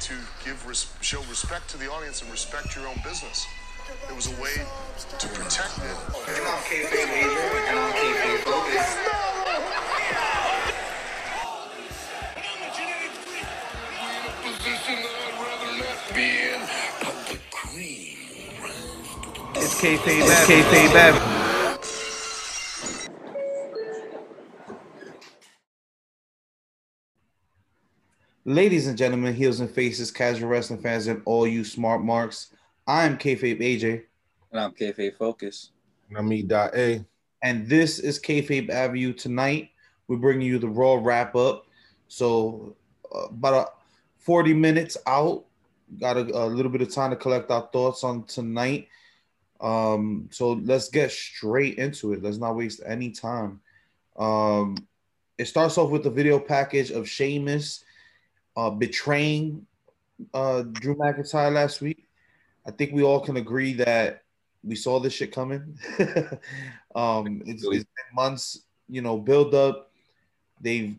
to give res- show respect to the audience and respect your own business. It was a way to protect it. And I'm and I'm kayfabe Focus. It's kayfabe. It's. Ladies and gentlemen, heels and faces, casual wrestling fans, and all you smart marks. I'm kayfabe AJ, And I'm kayfabe Focus. And I'm E. Dot A. and this is kayfabe Avenue. Tonight, we're bringing you the Raw wrap up. So, uh, about a 40 minutes out. Got a, a little bit of time to collect our thoughts on tonight. Um, so let's get straight into it. Let's not waste any time. Um, it starts off with the video package of Sheamus uh, betraying uh, Drew McIntyre last week. I think we all can agree that we saw this shit coming. um, it's, it's been months, you know, build up. They've,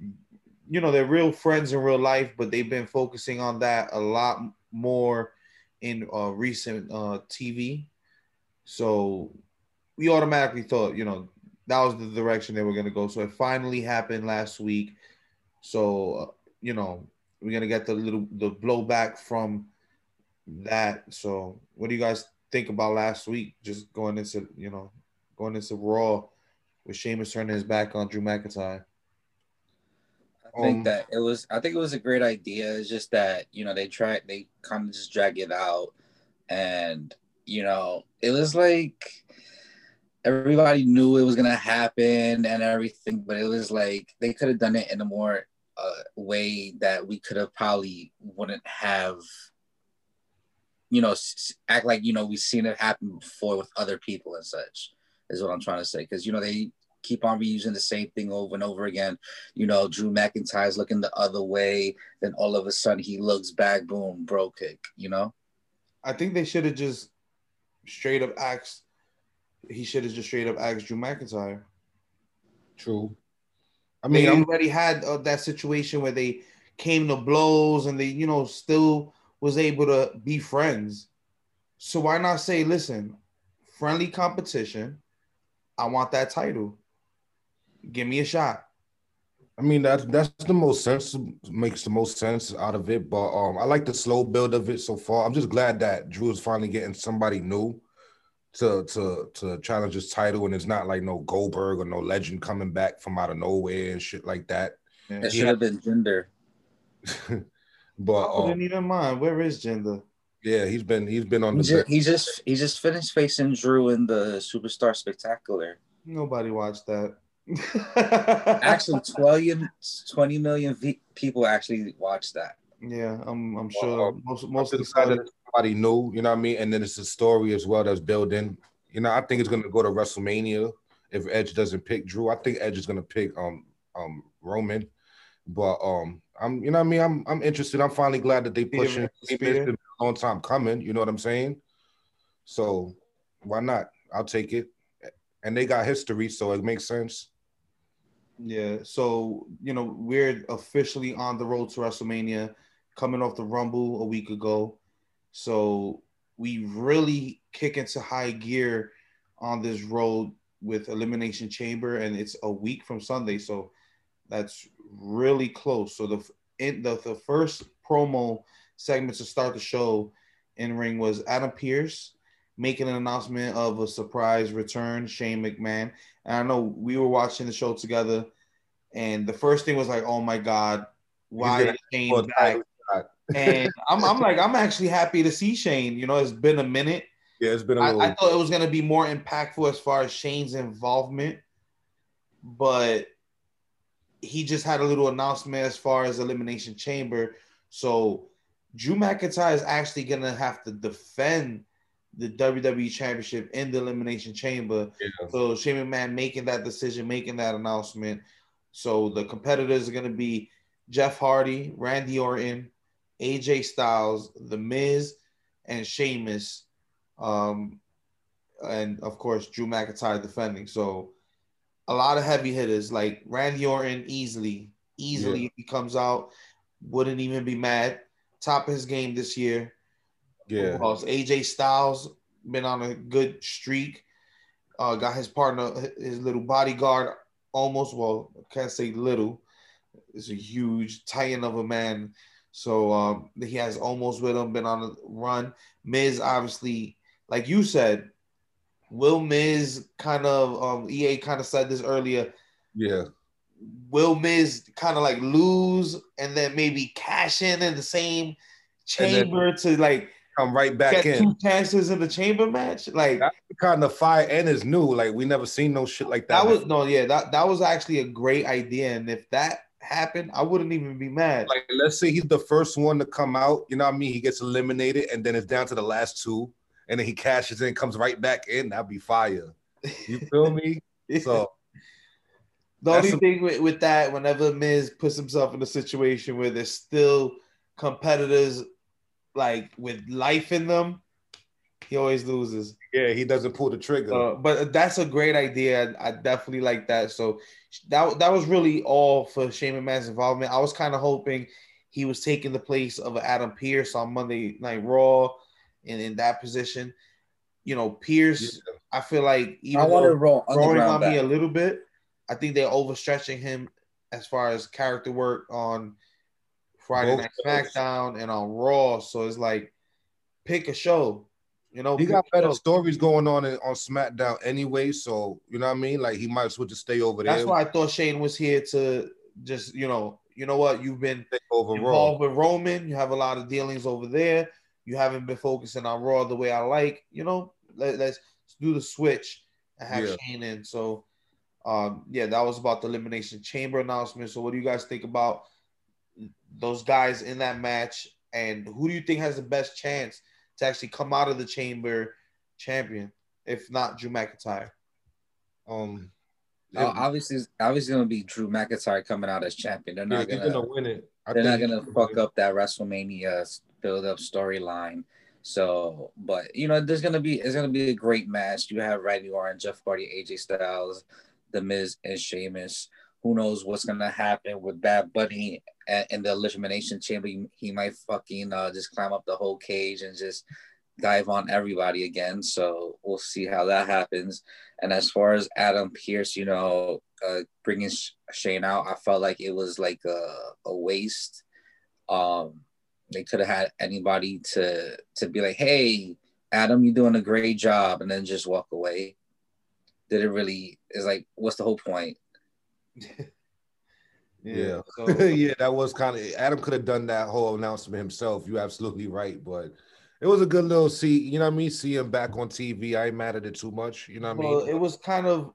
you know, they're real friends in real life, but they've been focusing on that a lot more in uh, recent uh, TV. So we automatically thought, you know, that was the direction they were going to go. So it finally happened last week. So, uh, you know, we're going to get the little, the blowback from that. So what do you guys think about last week? Just going into, you know, going into Raw with Sheamus turning his back on Drew McIntyre. I think Um, that it was. I think it was a great idea. It's just that you know they tried. They kind of just drag it out, and you know it was like everybody knew it was gonna happen and everything, but it was like they could have done it in a more uh, way that we could have probably wouldn't have. You know, act like you know we've seen it happen before with other people and such. Is what I'm trying to say because you know they keep on reusing the same thing over and over again you know, Drew McIntyre's looking the other way, then all of a sudden he looks back, boom, Brogue kick, you know? I think they should have just straight up asked. He should have just straight up asked Drew McIntyre. True. I mean, I'm, already had uh, that situation where they came to blows and they, you know, still was able to be friends. So why not say, listen, friendly competition. I want that title. Give me a shot. I mean that's that's the most sense makes the most sense out of it. But um, I like the slow build of it so far. I'm just glad that Drew is finally getting somebody new to to to challenge his title, and it's not like no Goldberg or no legend coming back from out of nowhere and shit like that. It should have been Jinder. but I wouldn't um, even mind. Where is Jinder? yeah, he's been he's been on He the just, he just he just finished facing Drew in the Superstar Spectacular. Nobody watched that. Actually, 20, 20 million v- people actually watched that. Yeah, I'm. I'm sure um, most most of the just glad that somebody new, you know what I mean? And then it's a story as well that's built in. You know, I think it's gonna go to WrestleMania if Edge doesn't pick Drew. I think Edge is gonna pick um um Roman. But um I'm you know what I mean? I'm I'm interested. I'm finally glad that they pushing it's a long time coming, you know what I'm saying? So why not? I'll take it. And they got history, so it makes sense. Yeah, so you know we're officially on the road to WrestleMania, coming off the Rumble a week ago. So we really kick into high gear on this road with Elimination Chamber, and it's a week from Sunday, so that's really close. So the in the, the first promo segment to start the show in ring was Adam Pearce making an announcement of a surprise return, Shane McMahon. And I know we were watching the show together, and the first thing was like, "Oh my God, why is Shane back?" And I'm, I'm like, I'm actually happy to see Shane. You know, it's been a minute. Yeah, it's been a I, little I thought it was gonna be more impactful as far as Shane's involvement, but he just had a little announcement as far as Elimination Chamber. So Drew McIntyre is actually gonna have to defend the WWE Championship in the Elimination Chamber. yeah. So Shane McMahon making that decision, making that announcement. So the competitors are going to be Jeff Hardy, Randy Orton, AJ Styles, The Miz, and Sheamus. Um, and of course, Drew McIntyre defending. So a lot of heavy hitters like Randy Orton easily, easily Yeah. if he comes out, wouldn't even be mad. top of his game this year. Yeah. AJ Styles been on a good streak. Uh, got his partner, his little bodyguard, Omos. Well, can't say little. It's a huge titan of a man. So um, he has Omos with him, been on a run. Miz, obviously, like you said, Will Miz kind of um, EA kind of said this earlier. Yeah. Will Miz kind of like lose and then maybe cash in in the same chamber to like Come right back get in. two chances in the chamber match. Like That's kind of fire and is new. Like we never seen no shit like that. that was no, yeah, that that was actually a great idea. And if that happened, I wouldn't even be mad. like let's say he's the first one to come out, you know what I mean? He gets eliminated and then it's down to the last two, and then he cashes in, comes right back in. That'd be fire. You feel me? So the only a- thing with, with that, whenever Miz puts himself in a situation where there's still competitors like with life in them, he always loses. yeah, he doesn't pull the trigger. Uh, but that's a great idea. I, I definitely like that. So that that was really all for Shane McMahon's involvement. I was kind of hoping he was taking the place of Adam Pearce on Monday Night Raw, and in that position, you know, Pearce. I feel like even I want to though roll growing on underground me a little bit, I think they're overstretching him as far as character work on Friday Both Night shows. SmackDown and on Raw. So it's like pick a show. You know, He got better stories going on in, on SmackDown anyway, so you know what I mean. Like he might as well just stay over there. That's why I thought Shane was here to just, you know, you know what? You've been over Raw. involved with Roman. You have a lot of dealings over there. You haven't been focusing on Raw the way I like. You know, let, let's do the switch and have Yeah. Shane in. So, um, yeah, that was about the Elimination Chamber announcement. So, what do you guys think about those guys in that match? And who do you think has the best chance to actually come out of the Chamber champion, if not Drew McIntyre? Um, Oh, obviously, obviously gonna be Drew McIntyre coming out as champion. They're not he's gonna, gonna win it. I they're not gonna fuck up that WrestleMania build up storyline. So, but you know, there's gonna be it's gonna be a great match. You have Randy Orton, Jeff Hardy, AJ Styles, The Miz, and Sheamus. Who knows what's gonna happen with Bad Bunny in the elimination chamber? He, might fucking uh, just climb up the whole cage and just dive on everybody again. So we'll see how that happens. And as far as Adam Pearce, you know, uh, bringing Sh- Shane out, I felt like it was like a, a waste. Um, they could have had anybody to to be like, "Hey, Adam, you're doing a great job," and then just walk away. Did it really? Is like, what's the whole point? Yeah. So, yeah, that was kind of Adam could have done that whole announcement himself. You're absolutely right, but it was a good little see. You know what I mean? See him back on TV. I ain't mad at it too much. You know what I well, mean? it was kind of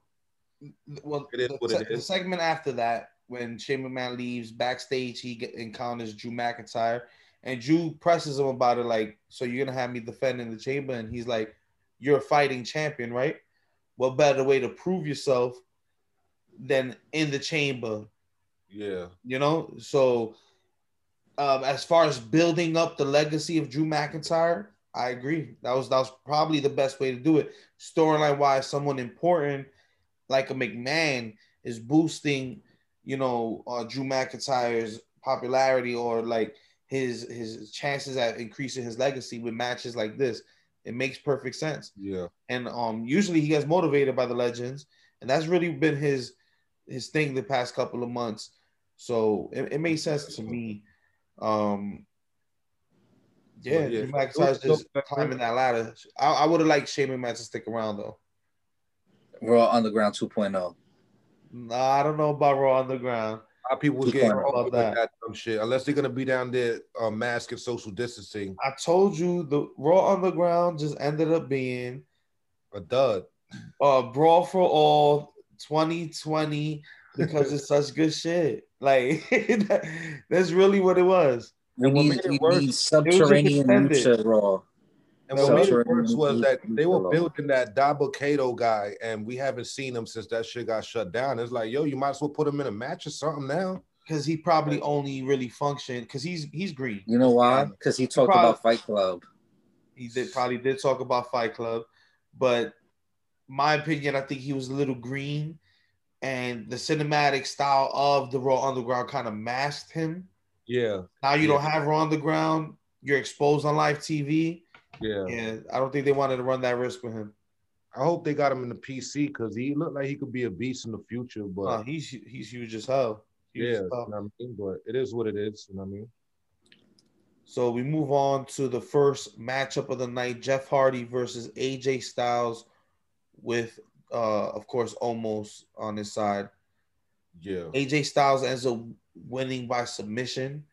well. It is the, what it se- the segment after that, when Shane McMahon leaves backstage, he get, encounters Drew McIntyre, and Drew presses him about it, like, "So you're gonna have me defending the chamber?" And he's like, "You're a fighting champion, right? What better way to prove yourself than in the chamber?" yeah, You know, so um, as far as building up the legacy of Drew McIntyre, I agree. That was that was probably the best way to do it. Storyline wise, someone important like a McMahon is boosting, you know, uh, Drew McIntyre's popularity or like his his chances at increasing his legacy with matches like this. It makes perfect sense yeah. and um usually he gets motivated by the legends and that's really been his his thing the past couple of months so it, it made sense to me um yeah, Well, yeah. McIntyre's It was- just climbing that ladder. I, I would have liked Shane McMahon to stick around though. Raw Underground oh. 2.0. Nah, I don't know about Raw Underground. A lot of people was Keep getting about that. that dumb shit. Unless they're gonna be down there, uh, mask and social distancing. I told you the Raw Underground just ended up being A dud. uh Brawl for All 2020 because it's such good shit. Like that's really what it was. And what need, made it we worse- need subterranean extended. lucha Raw. And what made sure. it worse was that they were building that Dabba-Kato guy, and we haven't seen him since that shit got shut down. It's like, yo, you might as well put him in a match or something now. Because he probably only really functioned because he's he's green. You know why? Because he talked Probably- about Fight Club. He did probably did talk about Fight Club, but my opinion, I think he was a little green, and the cinematic style of the Raw Underground kind of masked him. Yeah, Now you Yeah. don't have Raw Underground. you're exposed on live TV. Yeah. And I don't think they wanted to run that risk with him. I hope they got him in the PC because he looked like he could be a beast in the future. But he's he's huge as hell. Huge yeah, as you know hell. I mean? but it is what it is. You know what I mean? So we move on to the first matchup of the night: Jeff Hardy versus AJ Styles, with uh, of course, Omos on his side. Yeah. AJ Styles ends up winning by submission,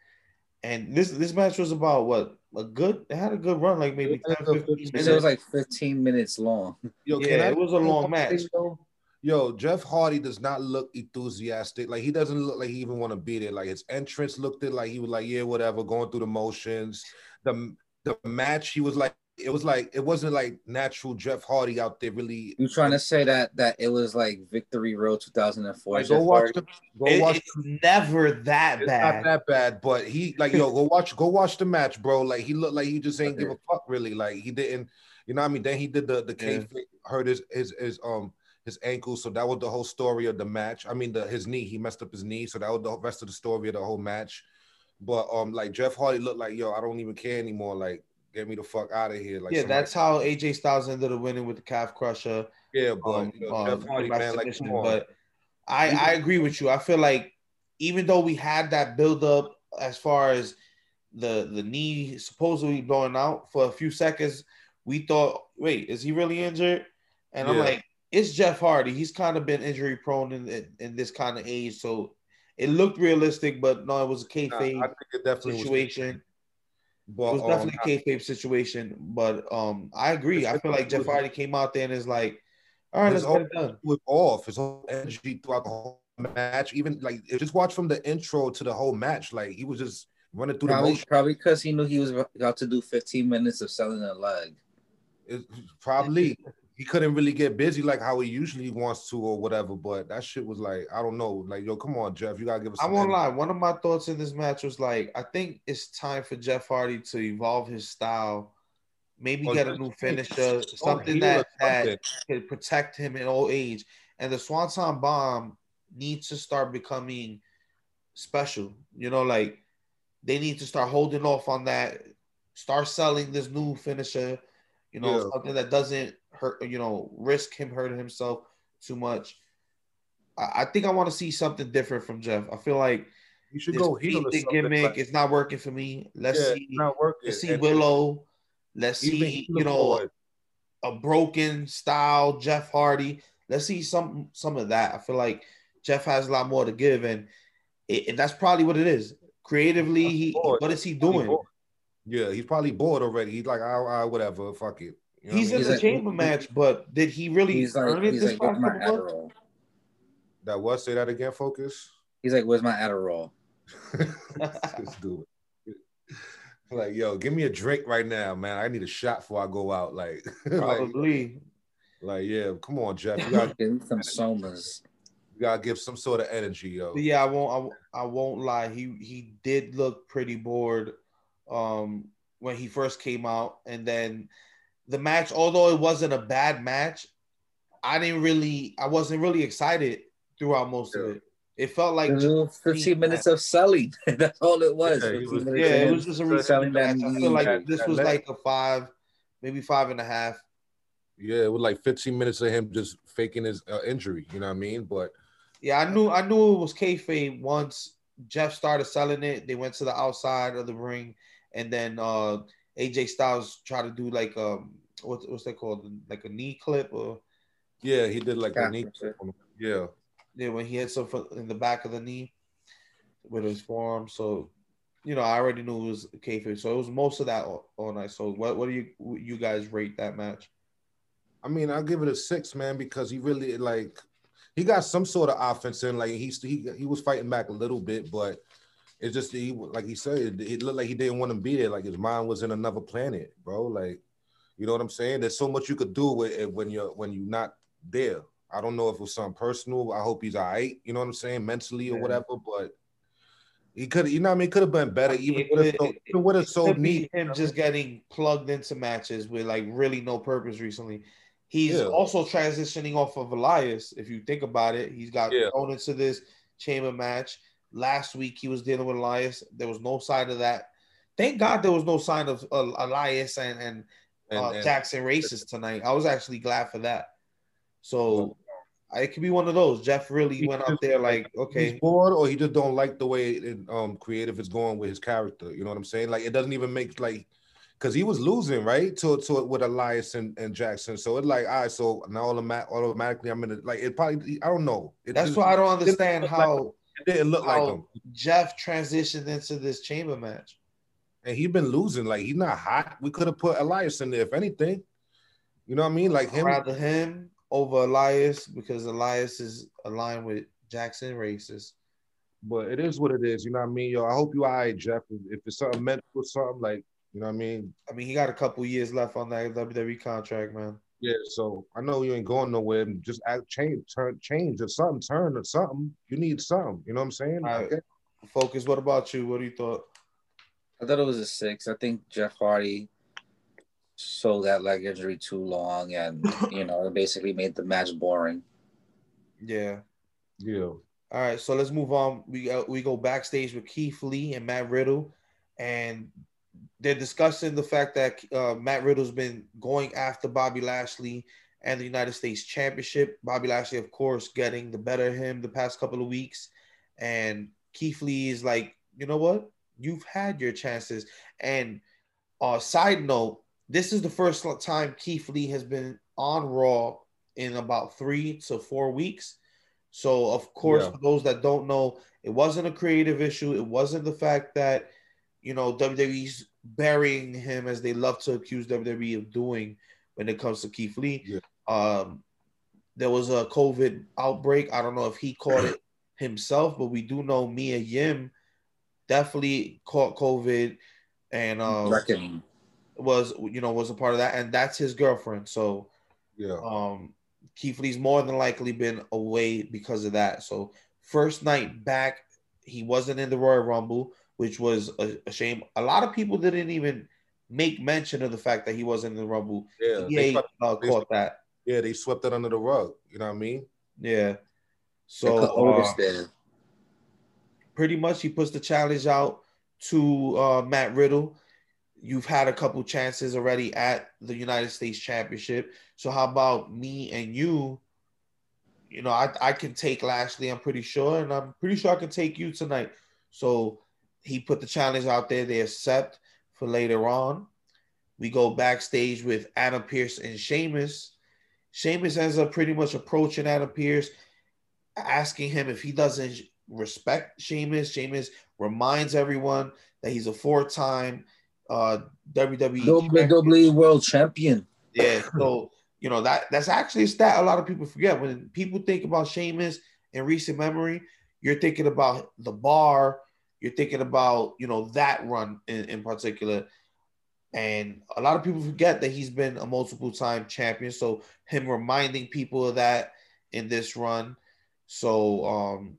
and this this match was about what a good. It had a good run, like maybe It 10, 15 good- It was like 15 minutes long. Yo, Yeah, it was a long match. Yo, Jeff Hardy does not look enthusiastic. Like he doesn't look like he even want to be there. Like his entrance looked it like he was like, yeah, whatever, going through the motions. The the match, he was like, it was like it wasn't like natural Jeff Hardy out there really. You trying to say that that it was like Victory Road 2004? Like, go Jeff watch Hardy? the go It- watch it's never that It's bad. not that bad, but he like yo, go watch, go watch the match, bro. Like he looked like he just ain't give a fuck really. Like he didn't, you know what I mean? Then he did the the Yeah. kayfabe, hurt his his his um his ankle, so that was the whole story of the match. I mean, the his knee, he messed up his knee, so that was the rest of the story of the whole match. But um, like Jeff Hardy looked like yo, I don't even care anymore. Like get me the fuck out of here. Like yeah, that's how AJ Styles ended up winning with the calf crusher. yeah, but um, you know, Jeff Hardy, man, like submission, come on. but I, I agree with you. I feel like even though we had that build up as far as the the knee supposedly blowing out for a few seconds, we thought, wait, is he really injured? And I'm like, it's Jeff Hardy. He's kind of been injury prone in, in, in this kind of age, so it looked realistic, but no, it was a Nah, kayfabe I think it definitely was. situation. But It was um, definitely a kayfabe situation, but um, I agree. I feel like Jeff Hardy came out there and is like, "All right, His let's get it done." was off. His whole energy throughout the whole match, even like just watch from the intro to the whole match, like he was just running through the Probably motion. probably because he knew he was about to do 15 minutes of selling a leg. It- probably he couldn't really get busy like how he usually wants to or whatever. But that shit was like, I don't know, like yo, come on, Jeff, you gotta give us. I won't energy. lie. One of my thoughts in this match was like, I think it's time for Jeff Hardy to evolve his style, maybe Or get a new finisher, something that something. that can protect him in old age. And the Swanton Bomb needs to start becoming special. You know, like they need to start holding off on that, start selling this new finisher. You know, Yeah. something that doesn't hurt. You know, risk him hurting himself too much. I, I think I want to see something different from Jeff. I feel like You should go heel the gimmick like- is not working for me. Let's yeah, see. not working. Let's see And Willow. Let's see, you know, a broken style Jeff Hardy. Let's see some some of that. I feel like Jeff has a lot more to give, and, it, and that's probably what it is. Creatively, he what is he doing? Yeah, he's probably bored already. He's like, I, I whatever, fuck it. You know He's what I in mean? the like- chamber match, but did he really He's like, earn it he's this like, where's my? Adderall? that was say that again, focus. He's like, where's my Adderall? Let's do it. Like, yo, give me a drink right now, man. I need a shot before I go out. Like, like, Probably. like, yeah, come on, Jeff. You gotta, Give some somas. you gotta give some sort of energy, yo. But yeah, I won't. I, won't- I won't lie. He he did look pretty bored, um, when he first came out, and then the match. Although it wasn't a bad match, I didn't really. I wasn't really excited throughout most of it. It felt like It 15 minutes of selling. That's all it was. Yeah, he 15 was- yeah, it was just a selling match. I feel like that- this that was leg. like a five, maybe five and a half. Yeah, it was like 15 minutes of him just faking his uh, injury. You know what I mean? But Yeah, I knew I knew it was kayfabe once Jeff started selling it. They went to the outside of the ring, and then uh AJ Styles tried to do like um what's what's that called like a knee clip or yeah, he did like a Yeah, knee. for sure. Yeah, yeah when he had some in the back of the knee with his forearm. So you know I already knew it was kayfabe. So it was most of that all, all night. So what what do you you guys rate that match? I mean, I'll give it a six, man, because he really like he got some sort of offense in. Like he's he he was fighting back a little bit, but it's just he like he said, it looked like he didn't want to be there. Like his mind was in another planet, bro. Like you know what I'm saying? There's so much you could do with it when you're when you're not there. I don't know if it was something personal. I hope he's all right. You know what I'm saying, mentally or Yeah. whatever. But he could, you know, what I mean, could have been better. Even It- with it- even with so neat. him just getting plugged into matches with like really no purpose recently. He's Yeah. also transitioning off of Elias. If you think about it, he's got Yeah. thrown into this chamber match. Last week he was dealing with Elias. There was no sign of that Thank God there was no sign of uh, Elias and and, And, uh, and- Jaxson Ryker tonight. I was actually glad for that. So it could be one of those. Jeff really He went out there like, okay, he's bored or he just don't like the way it, um creative is going with his character. You know what I'm saying? Like it doesn't even make like because he was losing right to to with Elias and, and Jaxson. So it's like all right, so now automatic, automatically I'm in it. Like it probably I don't know. It that's just- why I don't understand how it didn't look like him. Jeff transitioned into this chamber match. And he been losing. Like he's not hot. We could have put Elias in there if anything. You know what I mean? Like him. rather him over Elias because Elias is aligned with Jaxson Ryker. But it is what it is. You know what I mean? Yo, I hope you all right, Jeff. If it's something mental or something, like, you know what I mean? I mean, he got a couple years left on that WWE contract, man. Yeah, so I know you ain't going nowhere. Just act, change, turn, change or something, turn or something. You need something. You know what I'm saying? All right. Okay. Focus. What about you? What do you thought? I thought it was a six. I think Jeff Hardy sold that leg injury too long, and you know, it basically made the match boring. Yeah. Yeah. All right, so let's move on. We uh, we go backstage with Keith Lee and Matt Riddle, and they're discussing the fact that uh, Matt Riddle's been going after Bobby Lashley and the United States Championship. Bobby Lashley, of course, getting the better of him the past couple of weeks, and Keith Lee is like, you know what? You've had your chances. And uh, side note, this is the first time Keith Lee has been on Raw in about three to four weeks. So, of course, Yeah. for those that don't know, it wasn't a creative issue. It wasn't the fact that, you know, WWE's burying him as they love to accuse WWE of doing when it comes to Keith Lee. Yeah. Um, there was a COVID outbreak. I don't know if he caught it himself, but we do know Mia Yim definitely caught COVID and um, Reckoning. was you know was a part of that, and that's his girlfriend. So Yeah. um, Keith Lee's more than likely been away because of that. So first night back, he wasn't in the Royal Rumble, which was a, a shame. A lot of people didn't even make mention of the fact that he wasn't in the Rumble. Yeah. EA They, swept- uh, they caught that. yeah, they swept it under the rug. You know what I mean? Yeah. So So uh, did. pretty much he puts the challenge out to uh, Matt Riddle. You've had a couple chances already at the United States Championship. So how about me and you? You know, I, I can take Lashley, I'm pretty sure, and I'm pretty sure I can take you tonight. So he put the challenge out there. They accept for later on. We go backstage with Adam Pearce and Sheamus. Sheamus ends up pretty much approaching Adam Pearce, asking him if he doesn't respect Sheamus. Sheamus reminds everyone that he's a four-time uh, WWE. WWE World Champion. Yeah, so you know that that's actually a stat a lot of people forget. When people think about Sheamus in recent memory, you're thinking about the bar, you're thinking about you know that run in, in particular. And a lot of people forget that he's been a multiple time champion. So him reminding people of that in this run. So um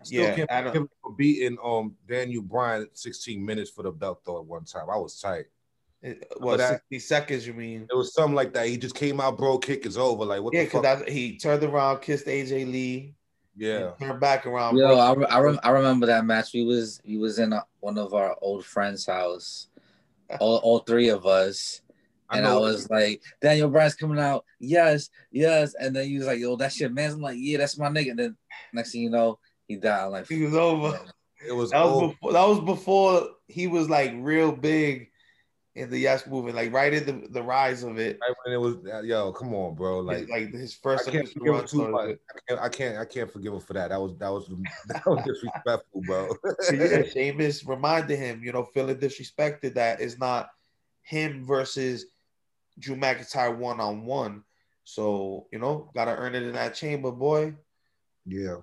I still Yeah, can't I don't- forgive him for beating um Daniel Bryan 16 minutes for the belt though at one time. I was tight. it- that- 60 seconds you mean? It was something like that. He just came out, bro. Kick is over. Like what Yeah, the because he turned around, kissed AJ Lee, yeah. and turned back around. Yo. I, re- I, rem- I remember that match. We was we was in a, one of our old friends' house, all, all three of us, and I, know. was like, Daniel Bryan's coming out, yes, yes, and then he was like, yo, that shit, man. I'm like, yeah, that's my nigga. And then next thing you know, he died. I'm like, He was over. It was, That was before. That was before he was like real big in the Yes movement, like right in the, the rise of it. Right when it was uh, yo, come on, bro. Like, Like, his I first can't forgive him too much. I can't, I can't, I can't forgive him for that. That was, that was, that was disrespectful, bro. So yeah, Sheamus reminded him, you know, feeling disrespected that it's not him versus Drew McIntyre one on one. So you know, gotta earn it in that chamber, boy. yeah.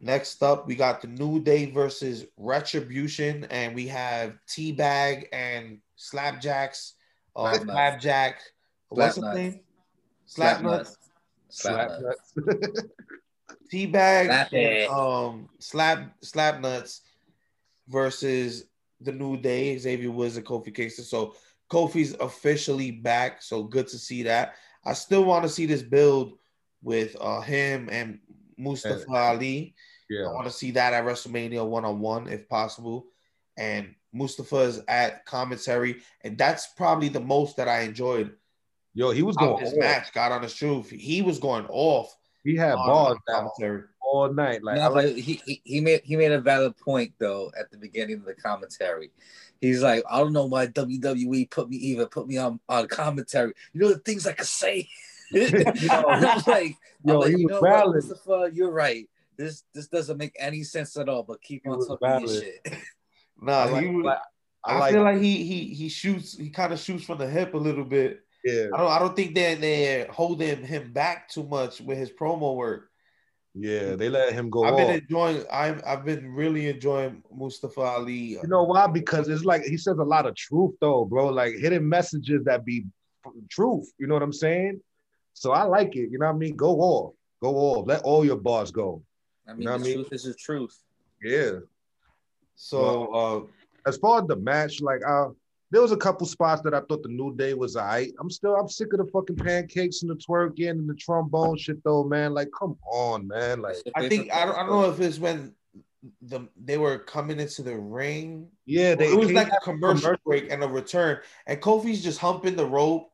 Next up, we got the New Day versus Retribution, and we have Teabag and Slapjacks. Uh, Slapnuts. Slapjack. What's Slapnuts. name? slap nuts. Slap Slap nuts. nuts. Teabag. Slap. Um, Slap Slapnuts versus the New Day, Xavier Woods and Kofi Kingston. So Kofi's officially back. So good to see that. I still want to see this build with uh, him and Mustafa Ali. Yeah. I want to see that at WrestleMania one on one if possible. And Mustafa's at commentary, and that's probably the most that I enjoyed. Yo, he was going this off. match, God on his truth, he was going off. He had balls down commentary. all night. Like no, like he, he he made he made a valid point though at the beginning of the commentary. He's like, I don't know why WWE put me even put me on on commentary. You know the things I could say. I'm like, Yo, I'm like, he you know valid. what, Mustafa, you're right. This this doesn't make any sense at all. But keep He on was talking this shit. Nah, I like, he was, like- I I, like feel like he he he shoots. He kind of shoots from the hip a little bit. yeah, I don't. I don't think that they're holding him back too much with his promo work. yeah. They let him go I've off. been enjoying. I've I've been really enjoying Mustafa Ali. You know why? Because it's like he says a lot of truth, though, bro. Like hidden messages that be truth. You know what I'm saying? So I like it. You know what I mean? Go off, go off. Let all your bars go. I mean, know what the I mean? truth is the truth. Yeah. So uh, As far as the match, like uh, there was a couple spots that I thought the New Day was alright. I'm still I'm sick of the fucking pancakes and the twerking and the trombone shit, though, man. Like, come on, man. Like, I think I don't, I don't know if it's when the they were coming into the ring. yeah, they it was like a out commercial commercial. break and a return, and Kofi's just humping the rope.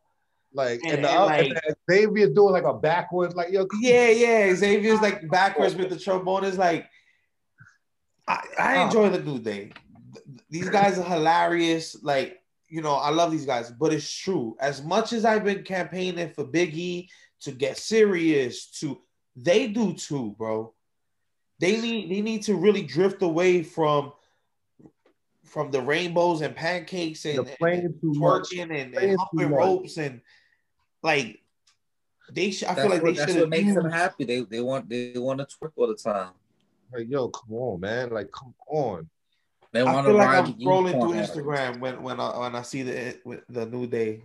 like and- and, the, and, like- and Xavier doing like a backwards, like yo, Yeah, yeah. Xavier's like backwards with the trombone. Is like I, I enjoy the New Day. These guys are hilarious. Like you know, I love these guys, but it's true. As much as I've been campaigning for Biggie to get serious, to they do too, bro. They need they need to really drift away from from the rainbows and pancakes and, They're playing and too twerking and, and humping ropes and like they should. I That's feel like what, they that's should what makes them happy. They they want they want to twerk all the time. Like, yo, come on, man. Like, come on. They I want feel to like I'm scrolling through unicorn it. Instagram when when I when I see the the new day.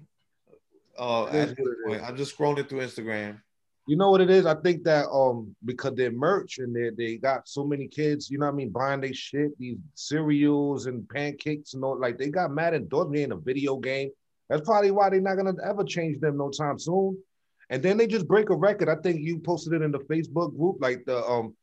Uh, It is at this what it point, is. I'm just scrolling through Instagram. You know what it is? I think that um because they're merch and they they got so many kids, you know what I mean, buying they shit, these cereals and pancakes and all like they got mad endorsement in a video game. That's probably why they're not gonna ever change them no time soon. And then they just break a record. I think you posted it in the Facebook group, like the um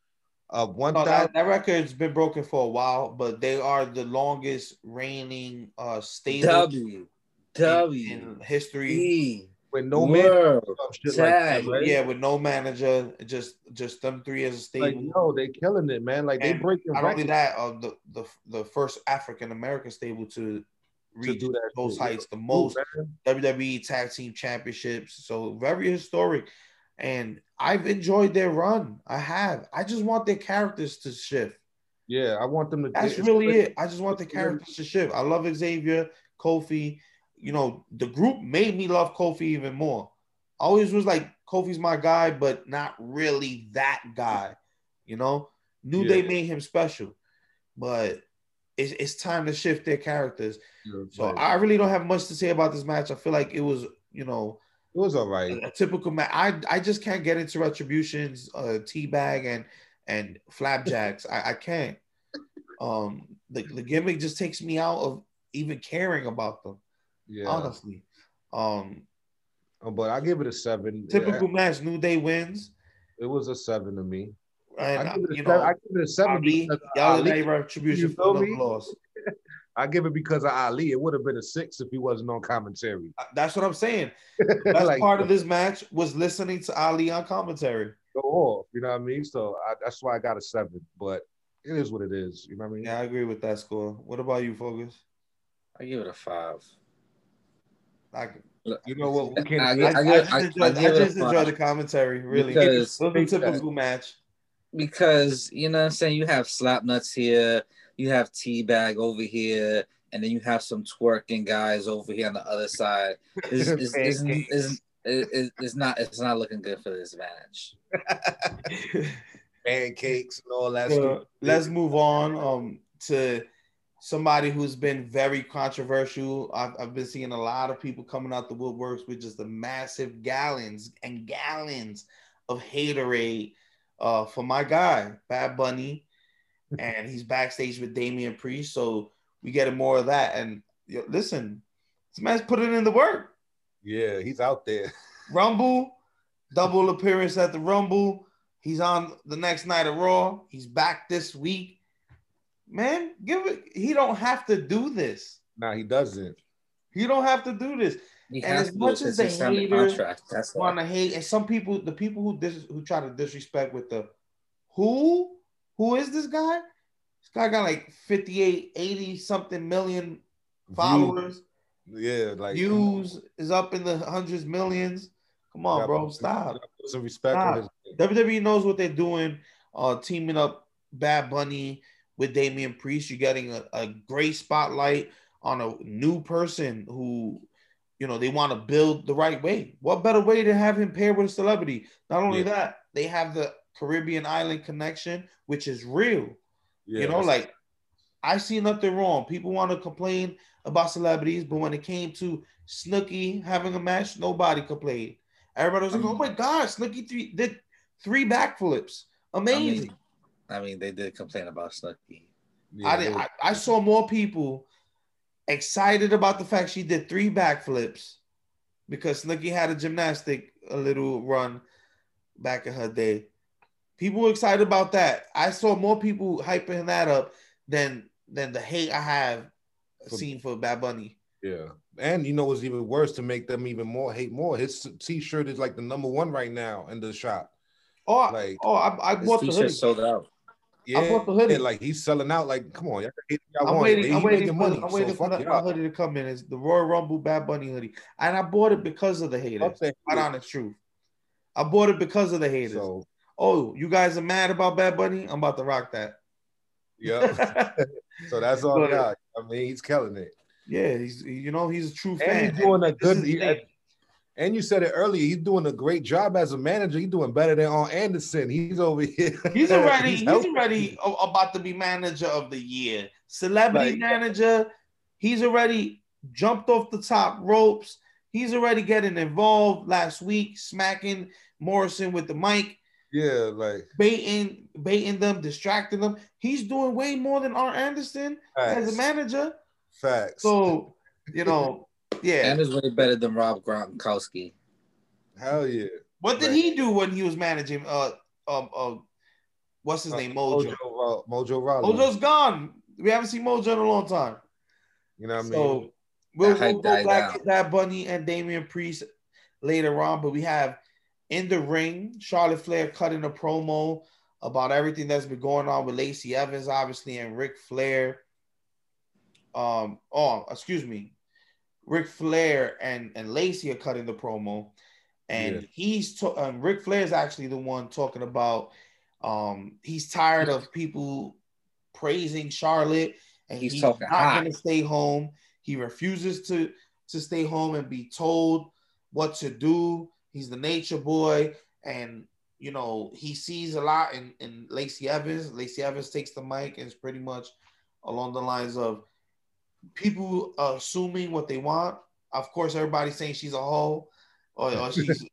uh one No, that, that record's been broken for a while, but they are the longest reigning uh stable W W in history. E with no man World shit like that, right? Yeah, with no manager, just just them three as a stable. Like yo, they killing it, man. Like they And breaking Not only that, uh, the the the first African American stable to to reach do that. those shit. heights, the most man. WWE Tag Team Championships. So very historic. And I've enjoyed their run. I have. I just want their characters to shift. Yeah, I want them to. That's really it. I just want the characters to shift. I love Xavier, Kofi. You know, the group made me love Kofi even more. I always was like, Kofi's my guy, but not really that guy. You know, knew Yeah. made him special, but it's, it's time to shift their characters. So Like, I really don't have much to say about this match. I feel like it was, you know, it was all right. a typical match. I I just can't get into retributions, uh, teabag and and flapjacks. I, I can't. Um, the, the gimmick just takes me out of even caring about them. Yeah, Honestly, um, Uh, but I give it a seven. typical Yeah, match. New Day wins, it was a seven to me. and I give it a you seven. know, I give it a seven Ali, because y'all Ali. Retribution You for feel the me? loss. I give it because of Ali. It would have been a six if he wasn't on commentary. Uh, That's what I'm saying. That's Like, part of this match was listening to Ali on commentary. go off. You know what I mean? So I, that's why I got a seven. But it is what it is. You know what I mean? Yeah, I agree with that score. What about you, Focus? I give it a five. I, You know what? We can't. I I, give- I give- just I- enjoy, I I give it a just enjoy the commentary. Really, Because- it was a typical match. because you know what I'm saying you have slap nuts here, you have teabag over here, and then you have some twerking guys over here on the other side. It's, it's, it's, it's, it's, it's not it's not looking good for this match. pancakes and all that So, stuff. let's move on um, to somebody who's been very controversial. I've, I've been seeing a lot of people coming out the woodworks with just the massive gallons and gallons of haterade uh, for my guy, Bad Bunny. And he's backstage with Damian Priest. So we get more of that. And yo, listen, this man's putting in the work. Yeah, he's out there. Rumble, double appearance at the Rumble. He's on the next night of Raw. He's back this week. man. Give it. He don't have to do this. Nah, he doesn't. He don't have to do this. He And as much as the he signed haters. That's why. want to hate, and some people, the people who dis, who try to disrespect with the who, who is this guy? This guy got like 58, 80 something million followers. Yeah, like Views is up in the hundreds, millions. Come on, bro, stop. put Some respect Stop. his WWE knows what they're doing. Uh, teaming up Bad Bunny with Damian Priest. You're getting a, a great spotlight on a new person who, you know, they want to build the right way. What better way to have him paired with a celebrity? Not only Yeah. that, they have the Caribbean island connection, which is real. Yeah, you know, like I see nothing wrong. People want to complain about celebrities, but when it came to Snooki having a match, nobody complained. Everybody was like, "Oh mm. my God, Snooki three did three backflips, I amazing." mean, I mean, they did complain about Snooki. yeah, I, did, I I saw more people excited about the fact she did three backflips because Snooki had a gymnastic a little run back in her day. People were excited about that. I saw more people hyping that up than than the hate I have For- seen for Bad Bunny. Yeah. And you know what's even worse to make them even more hate more? His t-shirt is like the number one right now in the shop. Oh, Like- oh, I, I bought the hoodie. sold out. Yeah, I bought the hoodie. like he's selling out. Like, come on, y'all can hate y'all I'm want. waiting. He I'm waiting making for. money, I'm so waiting for fuck that y'all. hoodie to come in. It's the Royal Rumble Bad Bunny hoodie, and I bought it because of the haters. Fuck that Quite honest truth. I bought it because of the haters. So oh, you guys are mad about Bad Bunny? I'm about to rock that. yeah, so that's all But- y'all. I mean, he's killing it. yeah, he's you know he's a true And fan. he's doing a good. he- and you said it earlier. He's doing a great job as a manager. He's doing better than Arn Anderson. He's over here. He's already he's, helping. already about to be manager of the year, celebrity Like- manager. He's already jumped off the top ropes. He's already getting involved last week, smacking Morrison with the mic, Yeah, like baiting, baiting them, distracting them. He's doing way more than Arn Anderson as a manager. facts. So, you know, yeah. And is way better than Rob Gronkowski. Hell yeah. what did Right. he do when he was managing? Uh, um, uh, what's his name? Mojo. Mojo, Ra- Mojo Rawley. Mojo's gone. We haven't seen Mojo in a long time. You know what I mean? So we'll, That we'll go back to that Bunny and Damian Priest later on, but we have in the ring Charlotte Flair cutting a promo about everything that's been going on with Lacey Evans, obviously, and Ric Flair. Um, oh, excuse me, Ric Flair and and Lacey are cutting the promo, and Yeah. he's to, um, Ric Flair is actually the one talking about. Um, he's tired of people praising Charlotte, and He's he's, talking not to stay home. He refuses to to stay home and be told what to do. He's the nature boy, and you know he sees a lot in in Lacey Evans. Lacey Evans takes the mic and is pretty much along the lines of people assuming what they want. Of course, everybody's saying she's a hoe, or, or she's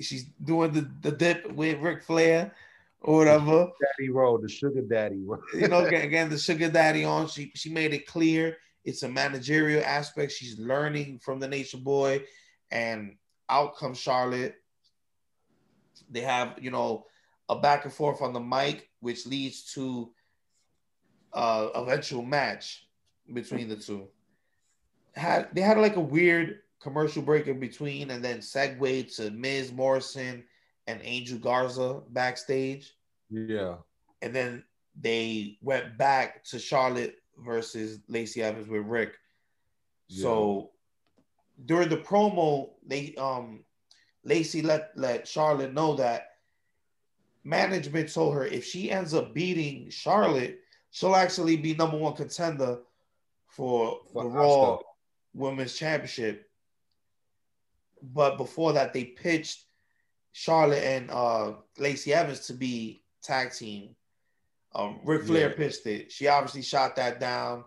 she's doing the, the dip with Ric Flair or whatever. Daddy roll, the sugar daddy roll. You know, again, again, the sugar daddy on. She she made it clear it's a managerial aspect. She's learning from the Nature Boy, and out comes Charlotte. They have you know a back and forth on the mic, which leads to uh eventual match between the two. Had they had like a weird commercial break in between, and then segue to Miz Morrison and Angel Garza backstage yeah. and then they went back to Charlotte versus Lacey Evans with Ric. So during the promo, they um Lacey let let Charlotte know that management told her if she ends up beating Charlotte, she'll actually be number one contender for For the Raw Women's Championship. But before that, they pitched Charlotte and uh Lacey Evans to be tag team. Um, Ric Flair Yeah. pitched it. She obviously shot that down.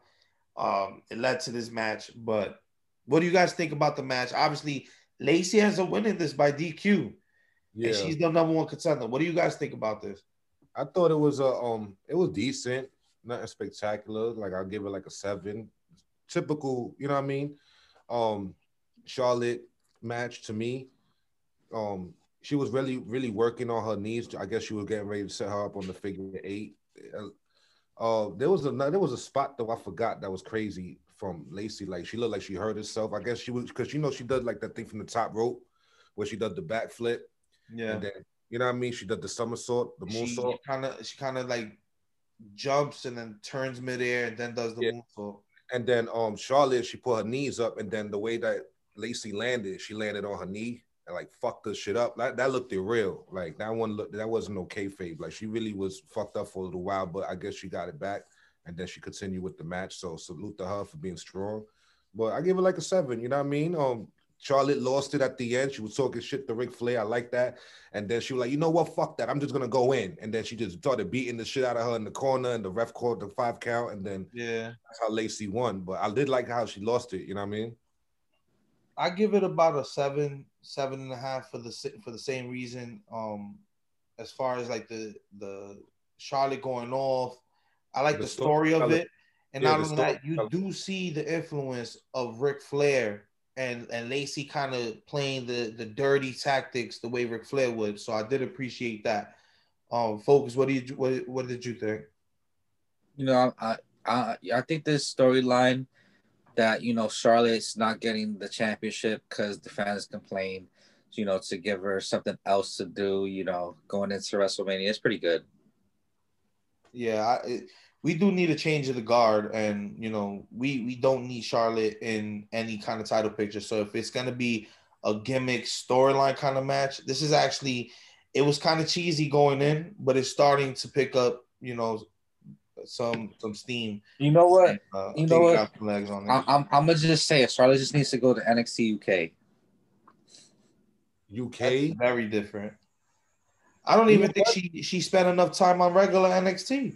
Um, it led to this match. But what do you guys think about the match? Obviously, Lacey has a win in this by DQ, Yeah. and she's the number one contender. What do you guys think about this? I thought it was a um it was decent, nothing spectacular. Like I'll give it like a seven. Typical, you know what I mean? Um Charlotte match to me. Um she was really, really working on her knees. I guess she was getting ready to set her up on the figure eight. Uh, Uh, there was a there was a spot though I forgot that was crazy from Lacey. Like she looked like she hurt herself. I guess she was because you know she does like that thing from the top rope where she does the backflip. Yeah. And then you know what I mean. She does the somersault, the moonsault. kind of she kind of like jumps and then turns midair and then does the Yeah. moonsault. And then um Charlotte, she put her knees up, and then the way that Lacey landed, she landed on her knee and like fucked the shit up. That that looked real. Like that one looked that wasn't no kayfabe. Like she really was fucked up for a little while, but I guess she got it back, and then she continued with the match. So salute to her for being strong. But I give it like a seven. You know what I mean? Um. Charlotte lost it at the end. She was talking shit to Ric Flair. I like that. And then she was like, you know what? Fuck that. I'm just gonna go in. And then she just started beating the shit out of her in the corner, and the ref called the five count. And then Yeah. that's how Lacey won. But I did like how she lost it. You know what I mean? I give it about a seven, seven and a half for the for the same reason. Um, as far as like the the Charlotte going off, I like The the, story of it, and Yeah, not the only that, you do see the influence of Ric Flair and and Lacey kind of playing the the dirty tactics the way Ric Flair would. So I did appreciate that. Um, focus. What do you what what did you think? You know, I I I think this storyline that you know Charlotte's not getting the championship because the fans complain, you know, to give her something else to do. You know, going into WrestleMania, it's pretty good. Yeah, I, it, we do need a change of the guard, and you know, we we don't need Charlotte in any kind of title picture. So if it's gonna be a gimmick storyline kind of match, this is actually it was kind of cheesy going in, but it's starting to pick up, you know, some some steam. You know what? Uh, You know what? Legs on I, I'm I'm gonna just say it. Charlotte just needs to go to NXT UK. That's UK. very different. I don't You even think what? she she spent enough time on regular NXT.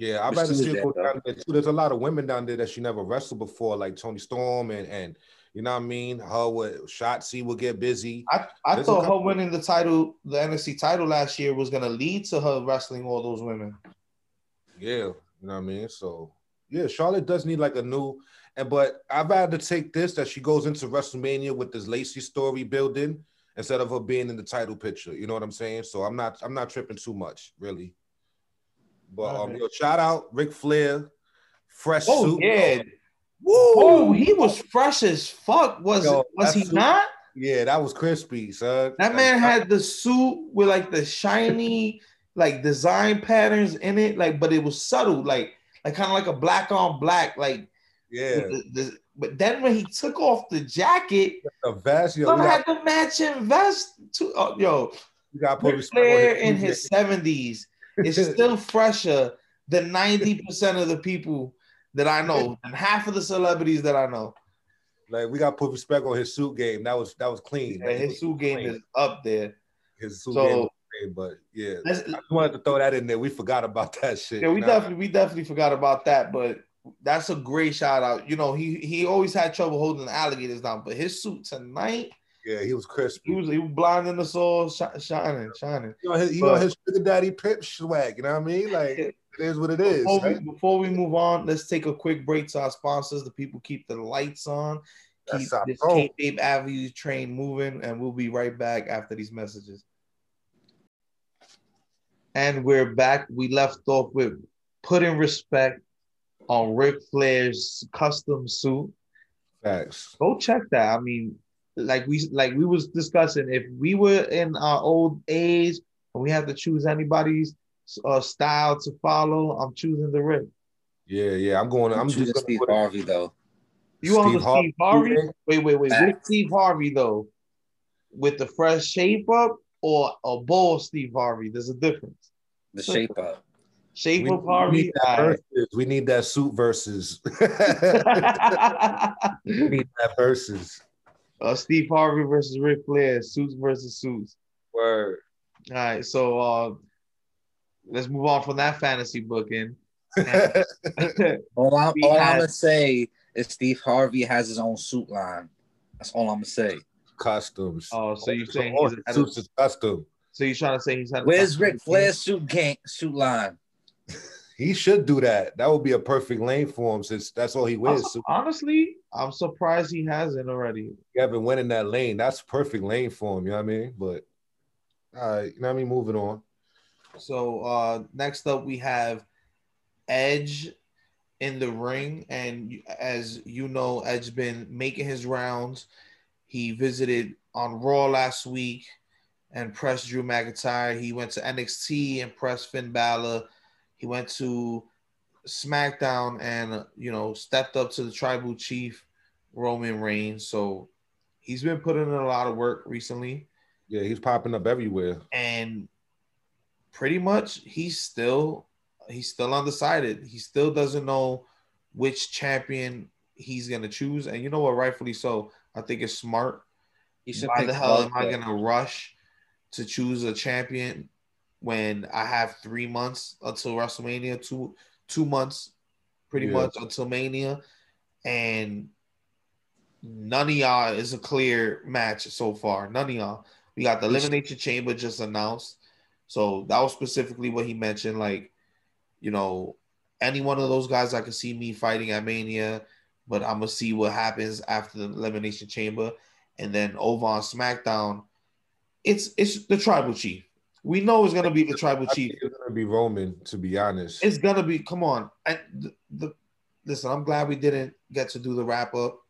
Yeah, I'd rather see her go down there too. There's a lot of women down there that she never wrestled before, like Toni Storm and and you know what I mean. Her with Shotzi will get busy. I, I There's thought her winning the title, the NXT title last year, was gonna lead to her wrestling all those women. Yeah, you know what I mean. So yeah, Charlotte does need like a new. And but I'd rather take this that she goes into WrestleMania with this Lacey story building instead of her being in the title picture. You know what I'm saying? So I'm not I'm not tripping too much, really. But um, yo, shout out Ric Flair, fresh Oh suit. yeah, Woo! oh he was fresh as fuck. Was Yo, was he suit- not? Yeah, that was crispy, son. That man had the suit with like the shiny like design patterns in it, like but it was subtle, like like kind of like a black on black, like. yeah, the- the- but then when he took off the jacket, the vest. Yo, some had got, the matching vest too. Oh, yo, we got to put Ric Flair in his seventies is still fresher than ninety percent of the people that I know, and half of the celebrities that I know. Like we got to put respect on his suit game. That was that was clean. Yeah, his suit game clean. is up there. his suit So- game. Was clean, but yeah, I just wanted to throw that in there. We forgot about that shit. Yeah, we you know? definitely we definitely forgot about that, but that's a great shout out. You know, he he always had trouble holding the alligators down, but his suit tonight, Yeah, he was crispy. he was he was blinding us all, shi- shining, shining. You know, his, you know his sugar daddy pimp swag. You know what I mean? Like it is what it is. Before we, before we move on, let's take a quick break to our sponsors. The people keep the lights on, keep That's this. Kayfabe Avenue train moving, and we'll be right back after these messages. And we're back. We left off with putting respect on Ric Flair's custom suit. Facts. Go check that. I mean, like we like we was discussing, if we were in our old age and we have to choose anybody's uh, style to follow, I'm choosing the Rick. Yeah, yeah. I'm going. I'm I'm choosing gonna Steve put it- Harvey though. You on the Har- Steve Harvey? Wait, wait, wait. With Steve Harvey though, with the fresh shape up or a bald Steve Harvey, there's a difference. The shape up. Shape We, up we Harvey. need that all right. We need that suit versus. we need that versus. Uh, Steve Harvey versus Ric Flair, suits versus suits. Word. All right, so uh, let's move on from that fantasy booking. All, I'm, We all I'm gonna say is Steve Harvey has his own suit line. That's all I'm gonna say. Costumes. Oh, so you saying all he's his had suits is custom. so you're trying to say he's had a Where's custom Ric Flair's suit gang suit line? He should do that. That would be a perfect lane for him since that's all he wins. So Honestly, I'm surprised he hasn't already. you haven't went in that lane. That's perfect lane for him. You know what I mean? But all right, you know what I mean? Moving on. So uh next up we have Edge in the ring, and as you know, Edge been making his rounds. He visited on Raw last week and pressed Drew McIntyre. He went to NXT and pressed Finn Balor. He went to SmackDown and you know stepped up to the Tribal Chief Roman Reigns. So he's been putting in a lot of work recently. Yeah, he's popping up everywhere. And pretty much he's still he's still undecided. He still doesn't know which champion he's gonna choose. And you know what, rightfully so. I think it's smart. Why the hell am I gonna rush to choose a champion when I have three months until WrestleMania, two two months pretty yeah. much until Mania, and none of y'all is a clear match so far. None of y'all. We got the Elimination Chamber just announced. So that was specifically what he mentioned. Like, you know, any one of those guys I could see me fighting at Mania, but I'm gonna see what happens after the Elimination Chamber. And then over on SmackDown, it's it's the tribal chief. We know it's gonna be the tribal chief. It's gonna be Roman, to be honest. It's gonna be. Come on, and the, the listen. I'm glad we didn't get to do the wrap up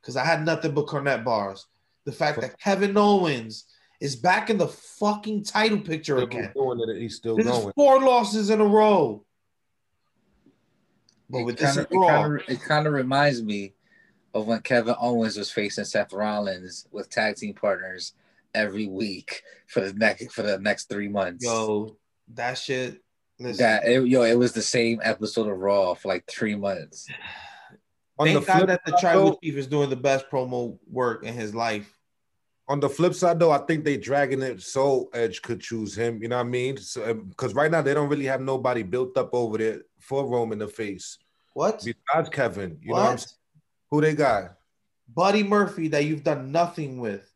because I had nothing but Cornette bars. The fact that Kevin Owens is back in the fucking title picture still again. Doing it, he's still this going. four losses in a row. But with it this kinda, it kind of reminds me of when Kevin Owens was facing Seth Rollins with tag team partners every week for the next for the next three months. Yo, that shit. Listen. That it, yo, it was the same episode of Raw for like three months. On Thank God that the tribal chief is doing the best promo work in his life. On the flip side, though, I think they dragging it so Edge could choose him. You know what I mean? Because so, um, right now they don't really have nobody built up over there for Roman to face. What? Besides Kevin, you what? know what I'm saying? Who they got? Buddy Murphy that you've done nothing with.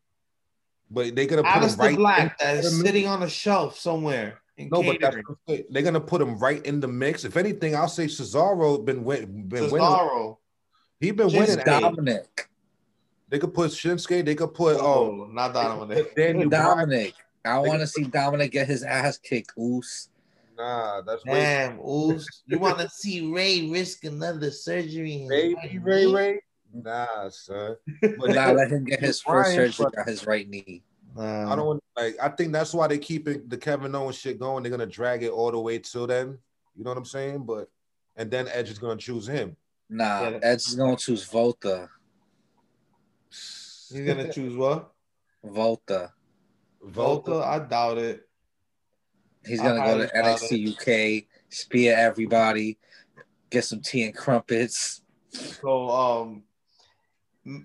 But they're gonna put Aleister him right Black that is sitting on a shelf somewhere. No, catering. but they're gonna put him right in the mix. If anything, I'll say Cesaro been win, been Cesaro. winning. He been Just winning. Dominic. They could put Shinsuke. They could put oh, oh not Dominic. Daniel Dominic. I want to see Dominic get his ass kicked. Oos. Nah, that's damn. Oos, you want to see Ray risk another surgery? Maybe Ray Ray. Nah, son. But nah, let him get his first surgery on his right knee. I don't want like. I think that's why they keep it, the Kevin Owens shit going. They're gonna drag it all the way till then. You know what I'm saying? But and then Edge is gonna choose him. Nah, yeah. Edge is gonna choose Walter. He's gonna choose what? Walter. Walter, I doubt it. He's gonna go to NXT UK, spear everybody, get some tea and crumpets. So um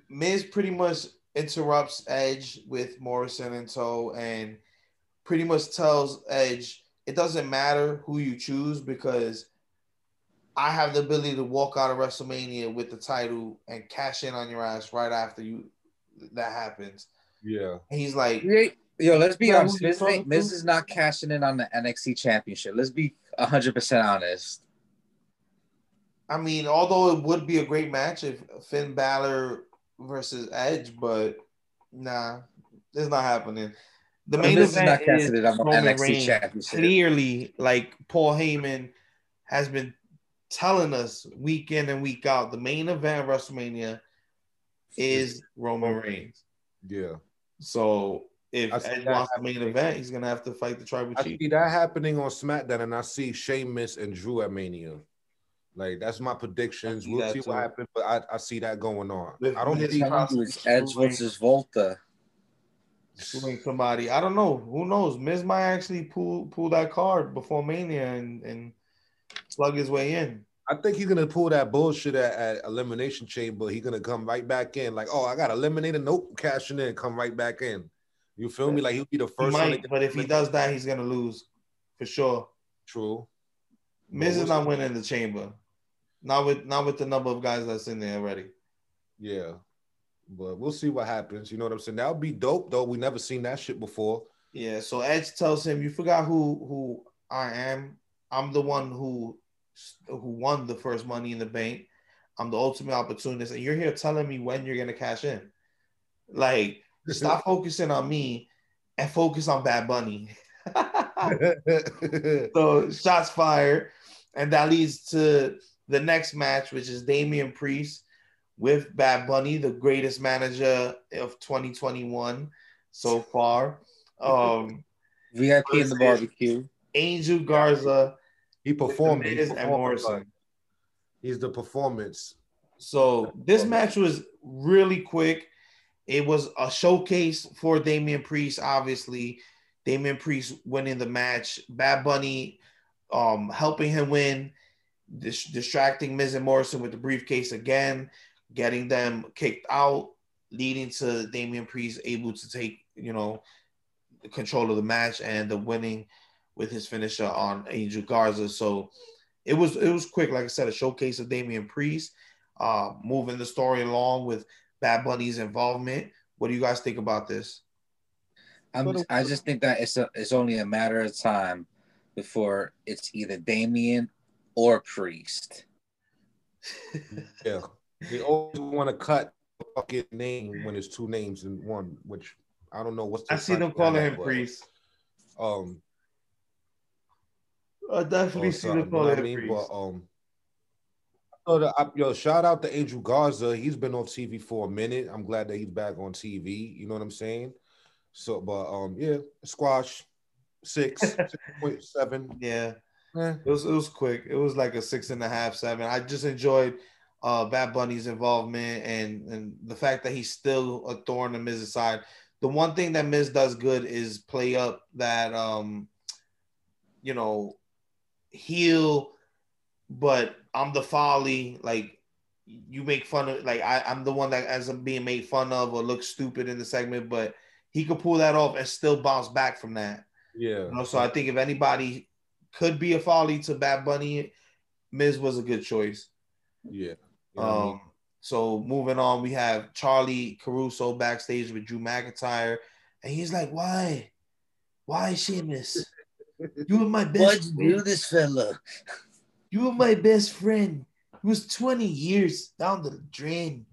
Miz pretty much interrupts Edge with Morrison and tow and pretty much tells Edge it doesn't matter who you choose because I have the ability to walk out of WrestleMania with the title and cash in on your ass right after you that happens. Yeah. And he's like, Yo, let's be honest. Miz, Miz is not cashing in on the NXT championship. Let's be 100% honest. I mean, although it would be a great match if Finn Balor versus Edge, but nah, it's not happening. The main this event is, is Roman Reigns. Clearly, like Paul Heyman has been telling us week in and week out, the main event of WrestleMania is Roman Reigns. Yeah. So if Edge wants the main event, he's gonna have to fight the tribal chief. I see that happening on SmackDown, and I see Sheamus and Drew at Mania. Like that's my predictions. We'll see too. what happens, but I, I see that going on. With I don't it's Edge versus Walter. Somebody. I don't know. Who knows? Miz might actually pull pull that card before Mania and and plug his way in. I think he's gonna pull that bullshit at, at Elimination Chamber. He's gonna come right back in, like, oh, I got eliminated. Nope, cashing in, come right back in. You feel me? Like he'll be the first. Might, but if he does that, he's gonna lose for sure. True. Miz is not winning the chamber. Not with not with the number of guys that's in there already. Yeah. But we'll see what happens. You know what I'm saying? That would be dope though. We never seen that shit before. Yeah. So Edge tells him, You forgot who who I am. I'm the one who who won the first money in the bank. I'm the ultimate opportunist, and you're here telling me when you're gonna cash in. Like, stop focusing on me and focus on Bad Bunny. so shots fired. and that leads to the next match, which is Damian Priest with Bad Bunny, the greatest manager of 2021 so far. Um, VIP in the barbecue. Angel Garza. He performed. Miz He performed, He's the performance. So this match was really quick. It was a showcase for Damian Priest, obviously. Damian Priest winning the match. Bad Bunny um, helping him win, dis- distracting Miz and Morrison with the briefcase again, getting them kicked out, leading to Damian Priest able to take, you know, the control of the match and the winning with his finisher on Angel Garza. So it was it was quick, like I said, a showcase of Damian Priest, uh, moving the story along with Bad Bunny's involvement. What do you guys think about this? I'm, I just think that it's a, it's only a matter of time before it's either Damian or Priest. Yeah. They always want to cut the fucking name when it's two names in one, which I don't know what's the I see them calling him but, Priest. Um, I definitely see something, them calling him mean? Priest. But um, so the, I- yo, shout out to Angel Garza. He's been on TV for a minute. I'm glad that he's back on TV. You know what I'm saying? So, but um, yeah, squash six, six point seven. yeah, Eh, it was it was quick. It was like a six and a half, seven. I just enjoyed uh Bad Bunny's involvement and and the fact that he's still a thorn in Miz's side. The one thing that Miz does good is play up that um you know heel, but I'm the folly. Like you make fun of like I, I'm the one that ends up being made fun of or looks stupid in the segment, but he could pull that off and still bounce back from that. Yeah. You know, so I think if anybody could be a folly to Bad Bunny, Miz was a good choice. Yeah. You know what I mean? Um, so moving on, we have Charly Caruso backstage with Drew McIntyre, and he's like, "Why, why, Sheamus? You were my best. What'd you do this fella? You were my best friend. It was 20 years down the drain.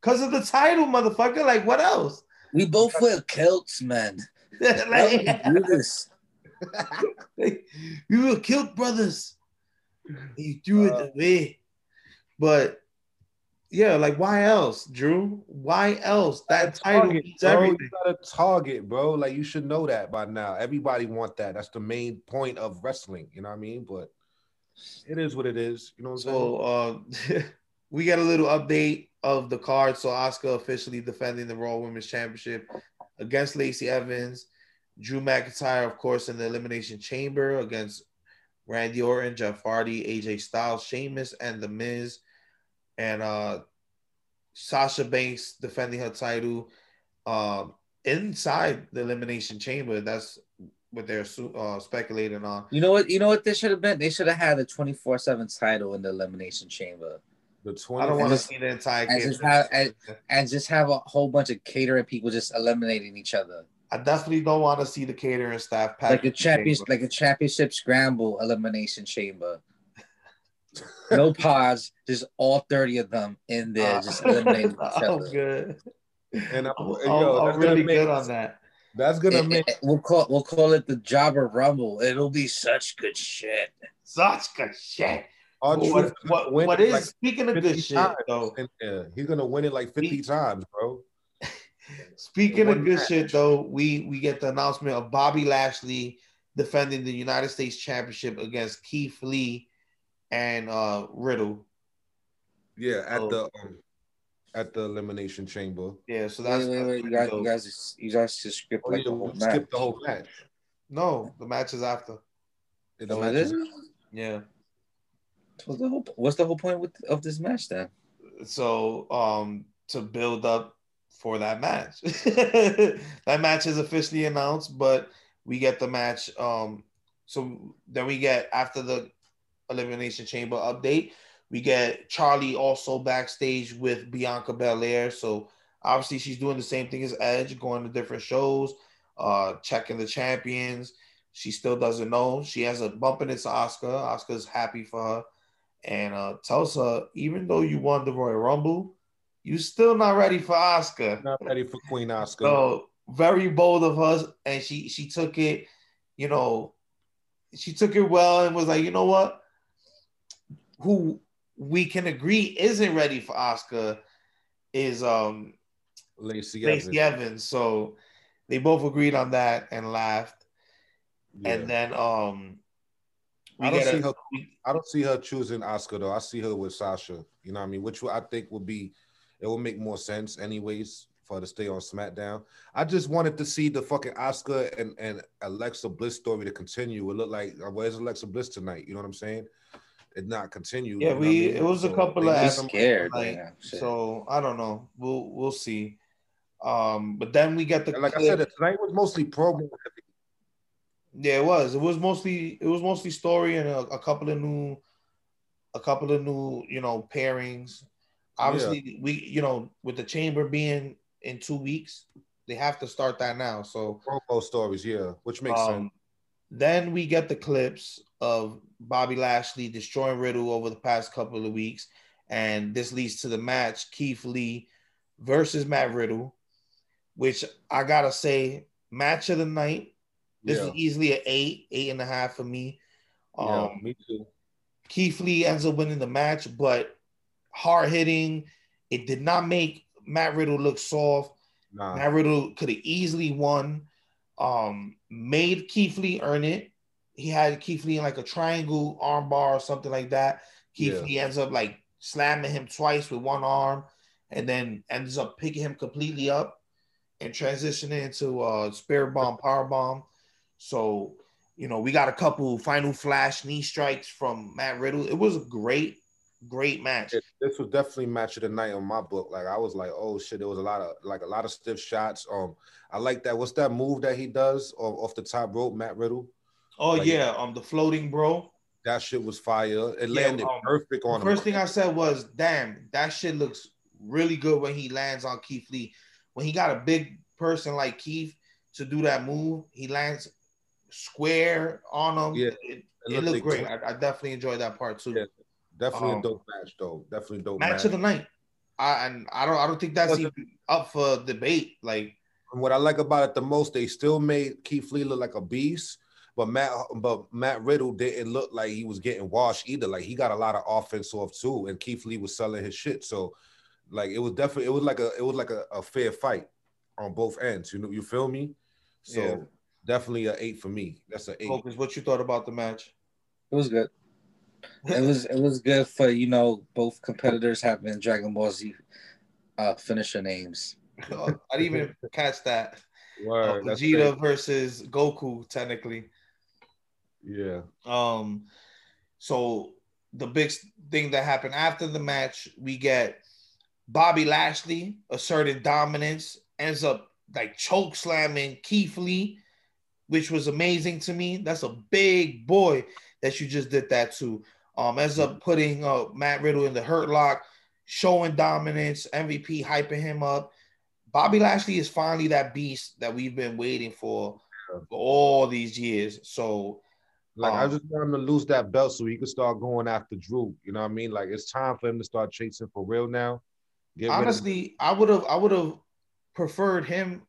Cause of the title, motherfucker. Like, what else? We both wear kilts, man. Why like, would you do this? we were killed brothers. You threw Uh, it away. But yeah, like why else, Drew? Why else? That title Target, means everything. You got a target, bro. Like you should know that by now. Everybody want that. That's the main point of wrestling. You know what I mean? But it is what it is. You know what I'm saying? So uh, we got a little update of the card. So Asuka officially defending the Raw Women's Championship against Lacey Evans. Drew McIntyre, of course, in the Elimination Chamber against Randy Orton, Jeff Hardy, AJ Styles, Sheamus, and The Miz. And uh, Sasha Banks defending her title um, inside the Elimination Chamber. That's what they're uh, speculating on. You know what? You know what this should have been? They should have had a 24-7 title in the Elimination Chamber. the 20- I don't want to see the entire and just have- and- And just have a whole bunch of catering people just eliminating each other. I definitely don't want to see the catering staff pack Like a champion like a championship scramble elimination chamber. No pods, just all 30 of them in there, just eliminating each I'm other. good. and I'm, I'm, yo, I'm really make- good on that. That's gonna It- make it- we'll call we'll call it the Jobber Rumble. It'll be such good shit. Such good shit. our What, truth what, win what it is like speaking of 50 good shit though? and, uh, he's gonna win it like 50 He- times, bro. Speaking of good match. shit though, we we get the announcement of Bobby Lashley defending the United States Championship against Keith Lee and uh Riddle. Yeah, at Oh. the um, at the elimination chamber. Yeah, so that's, wait, wait, wait. You guys, you guys, just, you guys just skip Oh, like yeah, the whole match. skipped the whole match. no, the match is after. The Oh, match it is- is? Yeah. What's the whole What's the whole point with of this match then? so um to build up for that match. That match is officially announced but we get the match um so then we get after the elimination chamber update we get charly also backstage with bianca belair. So obviously she's doing the same thing as edge going to different shows uh checking the champions. She still doesn't know. She has a bump in into asuka. Asuka's happy for her. And uh, tells even though you won the Royal Rumble, you still not ready for Asuka. not ready for Queen Asuka. So very bold of her, and she she took it, you know, she took it well and was like, you know what, who we can agree isn't ready for Asuka is um Lacey, Lacey Evans. Evans. So they both agreed on that and laughed. Yeah. And then um I don't see a- her. I don't see her choosing Asuka though. I see her with Sasha. You know what I mean? Which I think would be, it will make more sense anyways for her to stay on SmackDown. I just wanted to see the fucking Asuka and, and Alexa Bliss story to continue. It looked like uh, where's Alexa Bliss tonight? You know what I'm saying? It not continue. Yeah, you know what I we- mean? it was a couple of need I'm Adam- some- scared. like, man. Shit. so I don't know. We'll we'll see. Um, but then we get the Like I said, tonight was mostly promo. Yeah, it was. It was mostly it was mostly story and a, a couple of new, a couple of new you know pairings. Obviously, we you know with the chamber being in two weeks, they have to start that now. So promo stories, yeah, which makes um, sense. then we get the clips of Bobby Lashley destroying Riddle over the past couple of weeks, and this leads to the match Keith Lee versus Matt Riddle, which I gotta say, match of the night. This Yeah, is easily an eight, eight and a half for me. Um, yeah, me too. Keith Lee ends up winning the match, but hard hitting. It did not make Matt Riddle look soft. Nah, Matt Riddle could have easily won. Um, made Keith Lee earn it. He had Keith Lee in like a triangle armbar or something like that. Keith Yeah. Lee ends up like slamming him twice with one arm, and then ends up picking him completely up and transitioning into uh spirit bomb, power bomb. So, you know, we got a couple final flash knee strikes from Matt Riddle. It was a great, great match. it- this was definitely match of the night on my book. Like I was like, oh shit, there was a lot of like a lot of stiff shots. Um, I like that. What's that move that he does off, off the top rope, Matt Riddle? Oh Like- yeah, um, the floating bro. That shit was fire. It Yeah, landed um, perfect on The him. first thing I said was, "Damn, that shit looks really good when he lands on Keith Lee. When he got a big person like Keith to do that move, he lands square on him. Yeah, it, it it looked looked great. I, I definitely enjoyed that part too. Yeah, Definitely um, a dope match though. Definitely a dope Match match. of the night. I and I don't I don't think that's even up for debate. Like And what I like about it the most, they still made Keith Lee look like a beast, but Matt but Matt Riddle didn't look like he was getting washed either. Like he got a lot of offense off too, and Keith Lee was selling his shit. So like it was definitely it was like a it was like a, a fair fight on both ends. You know, you feel me? So Yeah. definitely a eight for me. That's an eight. Focus, what you thought about the match? It was good. It was it was good for you know both competitors having Dragon Ball Z uh, finisher names. I didn't even catch that. Uh, Word, that's Vegeta great. versus Goku, technically. Yeah. Um, so the big thing that happened after the match, we get Bobby Lashley asserting dominance, ends up like choke slamming Keith Lee, which was amazing to me. That's a big boy that you just did that to. Um, ends up putting uh, Matt Riddle in the hurt lock, showing dominance. MVP hyping him up. Bobby Lashley is finally that beast that we've been waiting for for all these years. So Like I Um, just want him to lose that belt so he can start going after Drew. You know what I mean? Like it's time for him to start chasing for real now. Get honestly, I would have I would have preferred him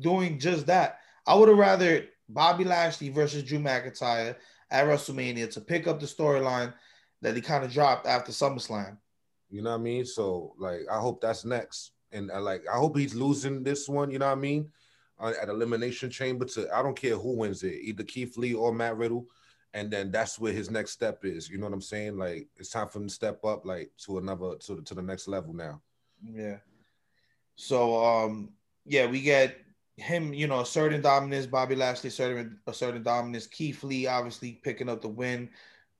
doing just that. I would have rather Bobby Lashley versus Drew McIntyre at WrestleMania to pick up the storyline that he kind of dropped after SummerSlam. You know what I mean? So like, I hope that's next, and uh, like, I hope he's losing this one. You know what I mean? Uh, at Elimination Chamber to I don't care who wins it, either Keith Lee or Matt Riddle, and then that's where his next step is. You know what I'm saying? Like, it's time for him to step up, like to another to the, to the next level now. Yeah. So um yeah, we get him, you know, asserting dominance, Bobby Lashley asserting asserting dominance, Keith Lee obviously picking up the win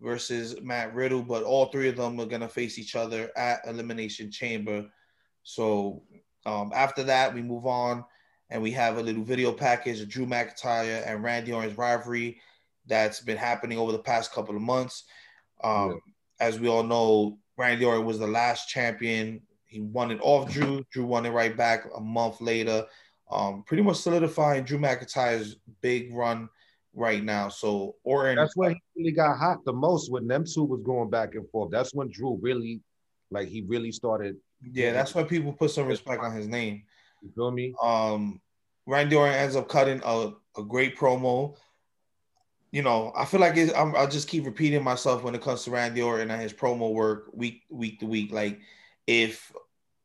versus Matt Riddle, but all three of them are gonna face each other at Elimination Chamber. So um after that we move on and we have a little video package of Drew McIntyre and Randy Orton's rivalry that's been happening over the past couple of months. Um, As we all know, Randy Orton was the last champion. He won it off Drew. Drew won it right back a month later. Um, pretty much solidifying Drew McIntyre's big run right now. So Orton, That's where he really got hot the most when them two was going back and forth. That's when Drew really, like, he really started. yeah, that's why people put some respect on his name. You feel me? Um, Randy Orton ends up cutting a, a great promo. you know, I feel like it, I'm, I'll just keep repeating myself when it comes to Randy Orton and his promo work week week to week. Like, if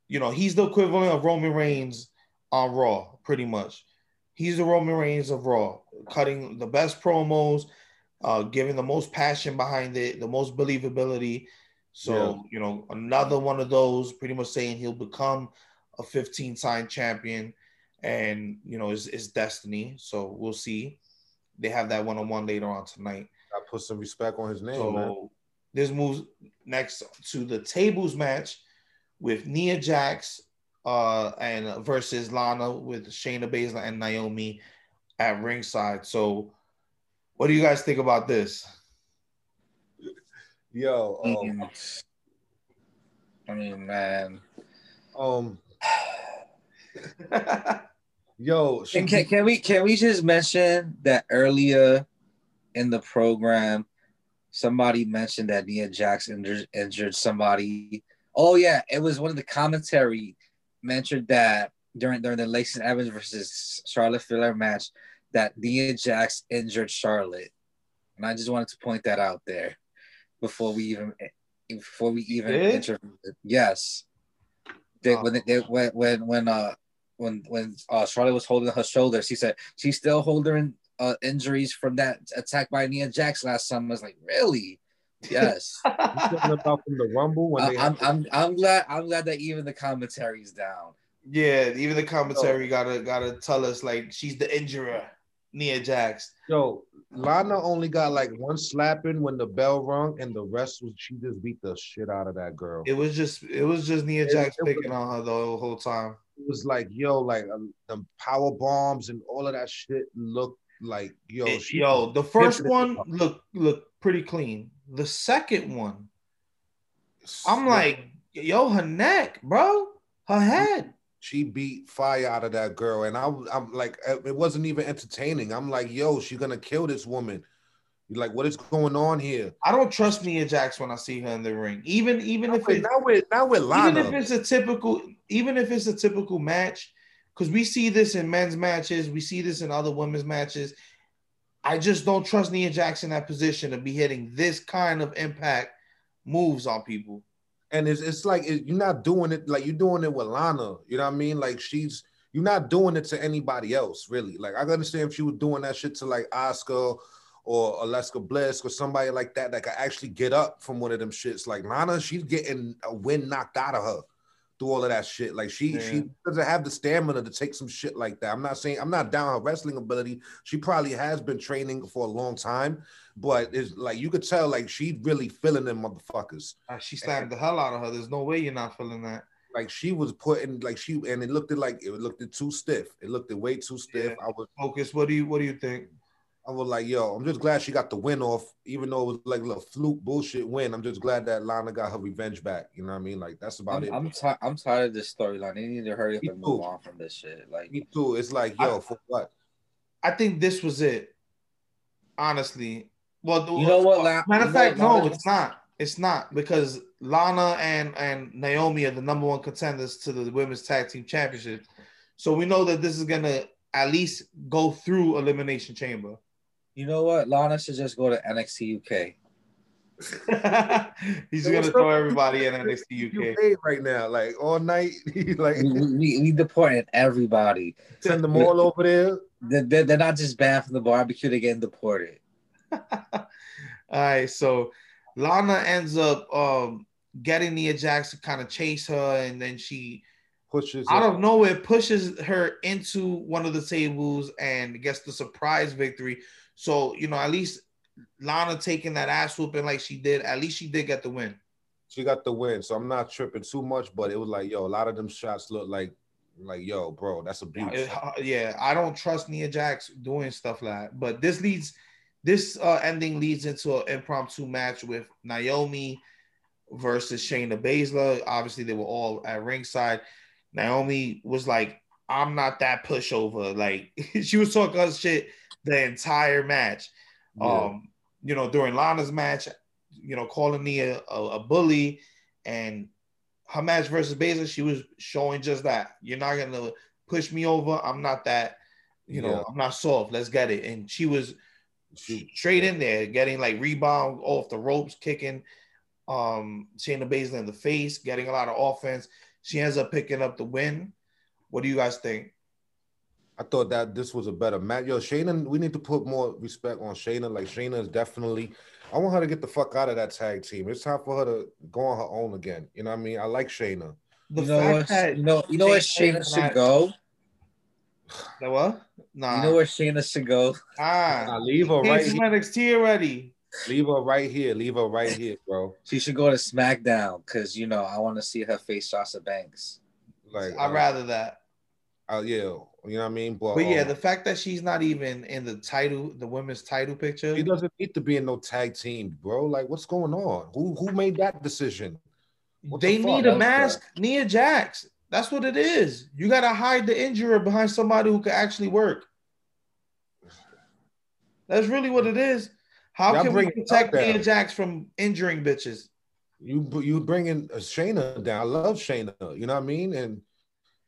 you know, he's the equivalent of Roman Reigns on Raw, pretty much. He's the Roman Reigns of Raw, cutting the best promos, uh, giving the most passion behind it, the most believability. So, yeah. you know, another one of those pretty much saying he'll become a 15 time champion and, you know, is, is destiny. So we'll see. They have that one on one later on tonight. I put some respect on his name. So man. this moves next to the tables match with Nia Jax uh, and versus Lana with Shayna Baszler and Naomi at ringside. So, what do you guys think about this? Yo, um, I mean, man, um, yo, can, can, can we can we just mention that earlier in the program, somebody mentioned that Nia Jax injured, injured somebody. Oh yeah, it was one of the commentary mentioned that during during the Lacey Evans versus Charlotte Flair match that Nia Jax injured Charlotte, and I just wanted to point that out there before we even before we even enter. Yes, they, oh. when they, when when when uh when when uh, Charlotte was holding her shoulder, she said she's still holding uh, injuries from that attack by Nia Jax last summer. I was like, really? Yes. about from the Rumble when I, I'm, I'm I'm glad I'm glad that even the commentary's down. Yeah, even the commentary gotta gotta tell us like she's the injurer, Nia Jax. Yo, Lana only got like one slapping when the bell rung, and the rest was she just beat the shit out of that girl. It was just it was just Nia it, Jax it picking was, on her the whole time. It was like yo, like um, the power bombs and all of that shit looked like yo. It, yo, the first one looked looked pretty clean. The second one, I'm like, yo, her neck, bro, her head. She beat fire out of that girl, and I, I'm like, uh, it wasn't even entertaining. I'm like, yo, she's gonna kill this woman. You're like, what is going on here? I don't trust Nia Jax when I see her in the ring. Even even if it, now with now with Lana. even if it's a typical even if it's a typical match, because we see this in men's matches, we see this in other women's matches. I just don't trust Nia Jackson that position to be hitting this kind of impact moves on people. And it's it's like it, you're not doing it like you're doing it with Lana. You know what I mean? Like she's you're not doing it to anybody else, really. Like I understand if she was doing that shit to like Asuka or Alexa Bliss or somebody like that that could actually get up from one of them shits. Like Lana, she's getting a win knocked out of her through all of that shit. Like she yeah. she doesn't have the stamina to take some shit like that. I'm not saying I'm not down her wrestling ability. She probably has been training for a long time, but it's like you could tell like she really feeling them motherfuckers. Uh, she slapped and, the hell out of her. There's no way you're not feeling that. Like she was putting like she and it looked like it looked too stiff. It looked way too stiff. Yeah. I was focused. What do you what do you think? I was like, yo, I'm just glad she got the win off, even though it was like a little fluke bullshit win. I'm just glad that Lana got her revenge back. You know what I mean? Like that's about I'm, it. I'm, t- I'm tired of this storyline. They need to hurry up Me and too. move on from this shit. Like me too. It's like, yo, I, for what? I think this was it. Honestly, well, you know what? Uh, La- matter of fact, no, it's not. It's not because Lana and and Naomi are the number one contenders to the women's tag team championship. So we know that this is gonna at least go through elimination chamber. You know what? Lana should just go to NXT UK. He's gonna throw everybody in NXT UK. right now, like all night. like we, we, we deported everybody. Send them all over there. They're, they're not just banned from the barbecue; they're getting deported. all right, so Lana ends up um, getting Nia Jax to kind of chase her, and then she pushes out of nowhere pushes her into one of the tables and gets the surprise victory. So, you know, at least Lana taking that ass whooping like she did, at least she did get the win. She got the win. So I'm not tripping too much, but it was like, yo, a lot of them shots look like like, yo, bro, that's a Uh, yeah, I don't trust Nia Jax doing stuff like that. But this leads this uh, ending leads into an impromptu match with Naomi versus Shayna Baszler. Obviously, they were all at ringside. Naomi was like, I'm not that pushover. Like she was talking us shit the entire match. Yeah. Um, you know, during Lana's match, you know, calling me a, a, a, bully, and her match versus Baszler, she was showing just that. You're not gonna push me over. I'm not that. You know, yeah. I'm not soft. Let's get it. And she was straight in there, getting like rebound off the ropes, kicking um Shayna Baszler in the face, getting a lot of offense. She ends up picking up the win. What do you guys think? I thought that this was a better match. Yo, Shayna, we need to put more respect on Shayna. Like Shayna is definitely. I want her to get the fuck out of that tag team. It's time for her to go on her own again. You know what I mean? I like Shayna. The You know what? that You know, you know where Shayna Shayna should not- go. the what? Nah. You know where Shayna should go. ah, Nah, leave her right from here. NXT already. Leave her right here. Leave her right here, bro. She should go to SmackDown because you know I want to see her face Sasha Banks. Like, I'd uh, rather that. Uh, yeah, you know what I mean. But, But yeah, um, the fact that she's not even in the title, the women's title picture. She doesn't need to be in no tag team, bro. Like, what's going on? Who who made that decision? What they the need a mask. Nia Jax. That's what it is. You gotta hide the injury behind somebody who can actually work. That's really what it is. How Y'all can we protect. Nia Jax from injuring bitches? You you bringing uh, Shayna down. I love Shayna. You know what I mean? And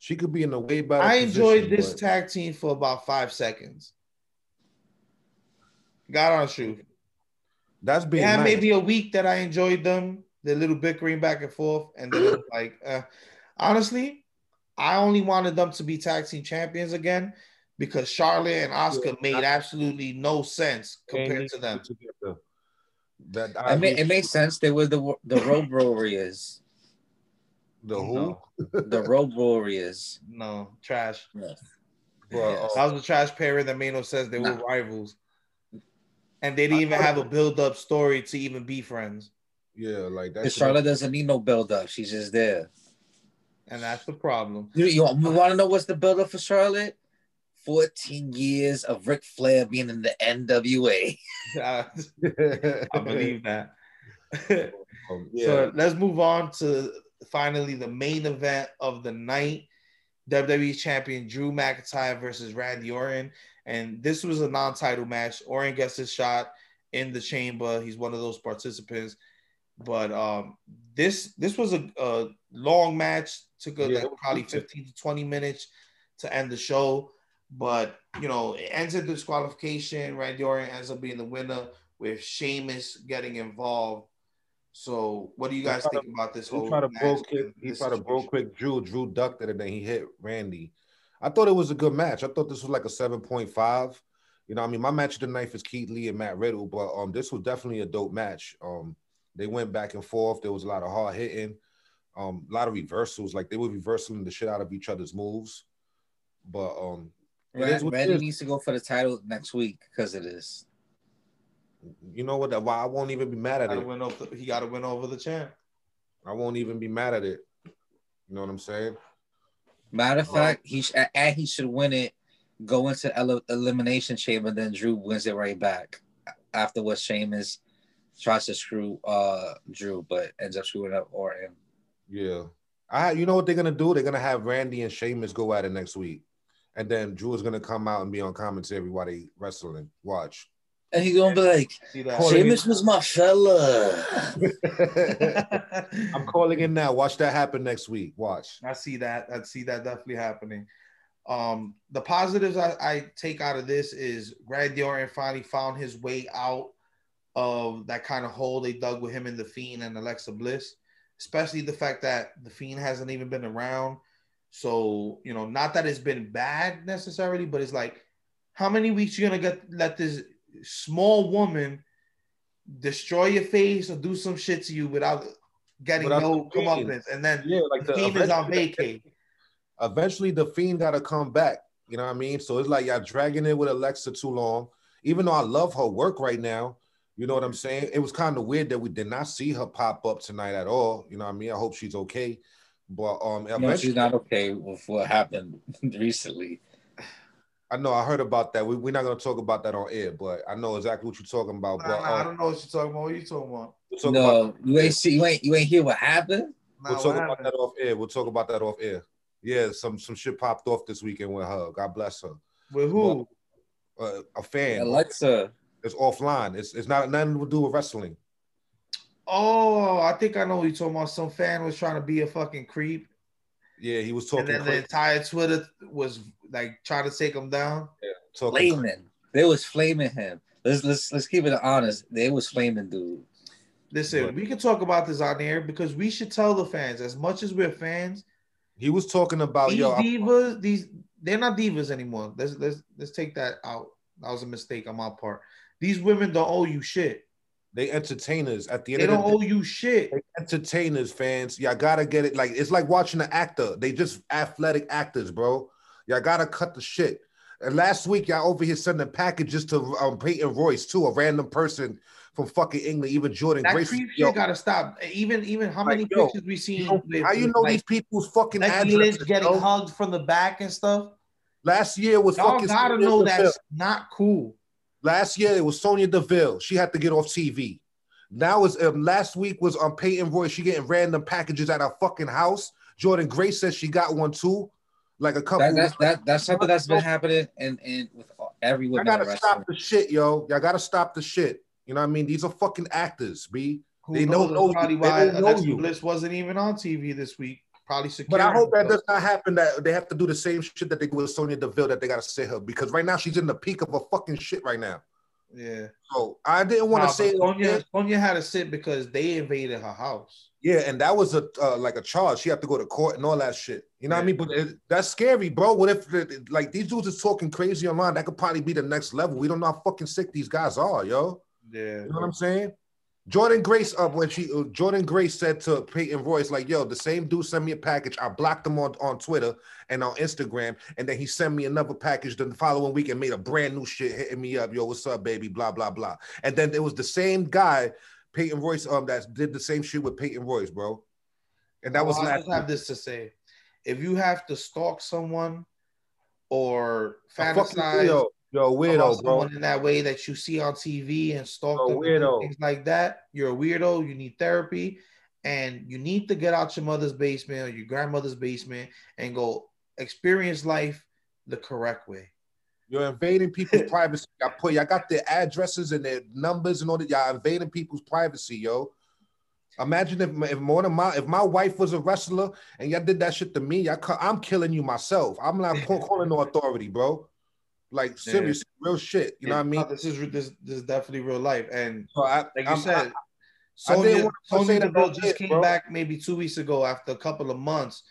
she could be in a way better. I enjoyed position, this but tag team for about five seconds. Got on shoot. that's being Yeah, nice. maybe a week that I enjoyed them, the little bickering back and forth, and then like, uh, honestly, I only wanted them to be tag team champions again because Charlotte and Asuka made absolutely no sense compared to them. together. That It, ma- it makes sense. They were the the Road Warriors. The who? No, The Road Warriors. no, trash. Yes. Bro, Yes. That was a trash pairing that made no sense. They were Nah. rivals, and they didn't even have a build-up story to even be friends, yeah, like Because Charlotte doesn't need no build up. She's just there. and that's the problem. You, you want to know what's the build up for Charlotte? 14 years of Ric Flair being in the NWA. I I believe that. Um, yeah. So let's move on to finally the main event of the night. WWE champion Drew McIntyre versus Randy Orton. And this was a non-title match. Orton gets his shot in the chamber. He's one of those participants. But um, this this was a, a long match. Took a, Yeah, like probably 15 to 20 minutes to end the show. But you know, it ends in disqualification. Randy Orton ends up being the winner with Sheamus getting involved. So, what do you guys He tried think about this He whole? tried to match Brogue kick. He tried to bro situation? quick Drew. Drew ducked it and then he hit Randy. I thought it was a good match. I thought this was like a seven point five. You know, I mean, my match of the night is Keith Lee and Matt Riddle, but um, this was definitely a dope match. Um, they went back and forth. There was a lot of hard hitting, um, a lot of reversals. Like they were reversing the shit out of each other's moves. But um, Randy, it needs to go for the title next week because of this. You know what? That why I won't even be mad at Gotta it. win over, he got to win over the champ. I won't even be mad at it. You know what I'm saying? Matter of fact, he sh- and he should win it. Go into el- elimination chamber, then Drew wins it right back. After what Sheamus tries to screw uh Drew, but ends up screwing up Orton. Yeah. I you know what they're gonna do? They're gonna have Randy and Sheamus go at it next week. And then Drew is gonna come out and be on commentary while they wrestling. Watch. And he's gonna be like, See that? Calling Sheamus was my fella. I'm calling in now. Watch that happen next week. Watch. I see that. I see that definitely happening. Um, the positives I, I take out of this is Randy Orton finally found his way out of that kind of hole they dug with him and the Fiend and Alexa Bliss, especially the fact that the Fiend hasn't even been around. So you know, not that it's been bad necessarily, but it's like, how many weeks you gonna get let this small woman destroy your face or do some shit to you without getting Without no the Fiend. comeuppance, and then Yeah, like the the Fiend is on eventually- vacay. Eventually the fiend gotta come back. You know what I mean? So it's like y'all dragging it with Alexa too long. Even though I love her work right now, you know what I'm saying? It was kind of weird that we did not see her pop up tonight at all. You know what I mean? I hope she's okay. But um No, eventually she's not okay with what happened recently. I know I heard about that. We, we're not gonna talk about that on air, but I know exactly what you're talking about. Nah, But nah, I uh, don't know what you're talking about. What are you talking about? we'll talk about No, you ain't see, you ain't, you ain't hear what happened. Nah, we'll what talk about happened? that off air. We'll talk about that off air. Yeah, some some shit popped off this weekend with her. God bless her. With who? Uh, a fan. Alexa, It's offline. It's it's not nothing to do with wrestling. Oh, I think I know what you're talking about. Some fan was trying to be a fucking creep, Yeah, he was talking. and talking then the entire Twitter was like trying to take him down. talking flaming. They was flaming him. let's let's let's keep it honest. They was flaming dude. Listen, But- we can talk about this on air because we should tell the fans as much as we're fans. He was talking about these yo. I- divas, these they're not divas anymore. Let's let's let's take that out. That was a mistake on my part. These women don't owe you shit. they entertainers at the end They don't the owe you shit. entertainers, fans. Y'all gotta get it. Like it's like watching an actor. They just athletic actors, bro. Y'all gotta cut the shit. And last week, y'all over here sending packages to um, Peyton Royce too, a random person from fucking England, even Jordan That Grace. creep shit gotta stop. Even even how Like, many yo, pictures we seen? you know, with- how you know like, these people's fucking Lynch addresses? getting yo? hugged from the back and stuff. Last year was Y'all fucking. gotta Sonya know Deville. that's not cool. Last year it was Sonya Deville. She had to get off TV. Now it's um, last week was on um, Peyton Roy. She getting random packages at her fucking house. Jordan Grace says she got one too, like a couple. That, that's that that's something that's been happening and and with every I gotta in stop the shit, yo. Y'all gotta stop the shit. You know what I mean? These are fucking actors, b. Who They knows? don't know That's probably. They why don't uh, know Alexa you. Bliss wasn't even on TV this week. Probably secure. But I hope that does not happen. That they have to do the same shit that they do with Sonya Deville. That they gotta sit her because right now she's in the peak of a fucking shit right now. Yeah. So I didn't want Nah, to say but Sonya. Sonya had to sit because they invaded her house. Yeah, and that was a uh, like a charge. She had to go to court and all that shit. You know what I mean? But it, that's scary, bro. What if like these dudes is talking crazy online? That could probably be the next level. We don't know how fucking sick these guys are, yo. Yeah. You know what I'm saying? Jordan Grace up when she uh, Jordan Grace said to Peyton Royce, like, yo, the same dude sent me a package. I blocked him on, on Twitter and on Instagram, and then he sent me another package the following week and made a brand new shit hitting me up. Yo, what's up, baby? Blah, blah, blah. And then it was the same guy, Peyton Royce, um, that did the same shit with Peyton Royce, bro. And that was Well, I last just have this to say: if you have to stalk someone or fantasize. Yo, about weirdo, bro. in that way that you see on TV and stalk A them, weirdo. things like that, you're a weirdo. You need therapy, and you need to get out your mother's basement or your grandmother's basement and go experience life the correct way. You're invading people's privacy. I put y'all got their addresses and their numbers and all that. Y'all invading people's privacy, yo. Imagine if, if more than my if my wife was a wrestler and y'all did that shit to me, y'all, I'm killing you myself. I'm not calling no authority, bro. Like seriously, real shit. You know what I mean? No, this is this, this is definitely real life, and So I, like you I'm- said, I- I Sonya, want to say Sonya that Deville just came bro. back maybe two weeks ago after a couple of months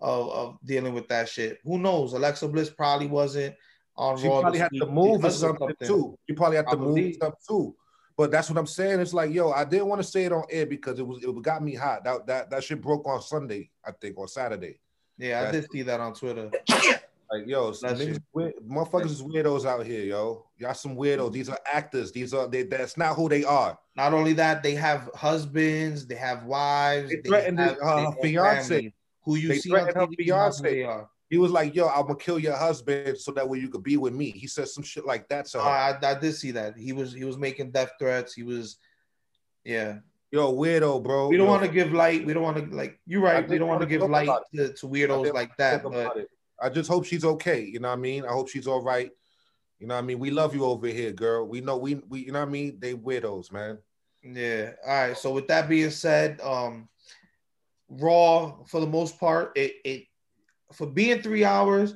of, of dealing with that shit. Who knows? Alexa Bliss probably wasn't on She Raw. probably had to move or something too. She probably had to move stuff too. But that's what I'm saying. It's like, yo, I didn't want to say it on air because it was it got me hot. That that that shit broke on Sunday, I think, or Saturday. Yeah, I That's- did see that on Twitter. Like, yo, some Bless niggas, weird, motherfuckers is weirdos out here, yo. Y'all some weirdos. These are actors. These are they. That's not who they are. Not only that, they have husbands, they have wives, They threatened have his, uh, their fiance. Who you They see on her TV who fiance. they are. He was like, yo, I'm gonna kill your husband so that way you could be with me. He said some shit like that to Uh, her. I, I did see that. He was he was making death threats. He was, yeah. yo, weirdo, bro. We don't want to give light. We don't want to like. You're right. We don't want to give light to, to weirdos like that. But it. I just hope she's okay. You know what I mean? I hope she's all right. You know what I mean? We love you over here, girl. We know we we you know what I mean? They widows, man. Yeah. All right. So with that being said, um, Raw for the most part, it it for being three hours,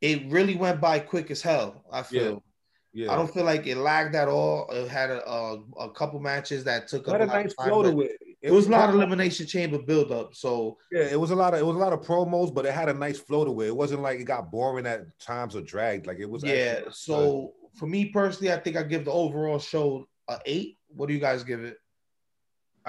it really went by quick as hell. I feel. Yeah. I don't feel like it lagged at all. It had a a, a couple matches that took It up a a nice flow to it. It was a lot of elimination chamber buildup. So Yeah, it was a lot of it was a lot of promos, but it had a nice flow to it. It wasn't like it got boring at times or dragged. Like it was. yeah. actually good. So for me personally, I think I give the overall show a eight. What do you guys give it?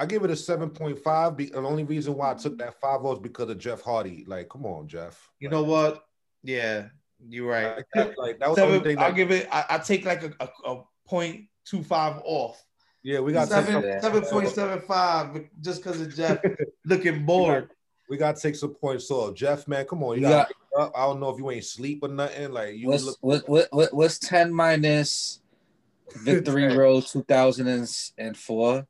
I give it a seven point five. The only reason why I took that five was because of Jeff Hardy. Like, come on, Jeff. You Like, know what? Yeah, you're right. like, that- like, that was the Seven, thing. I'll give it. I, I take like a, a, a point two five off. yeah, we got to seven Yeah. seven point seven five just because of Jeff looking bored. we got to take some points off. Jeff, man, come on, you You got. got- Up. I don't know if you ain't sleep or nothing. Like you What's look. what, what what what's ten minus Victory Road two thousand and four?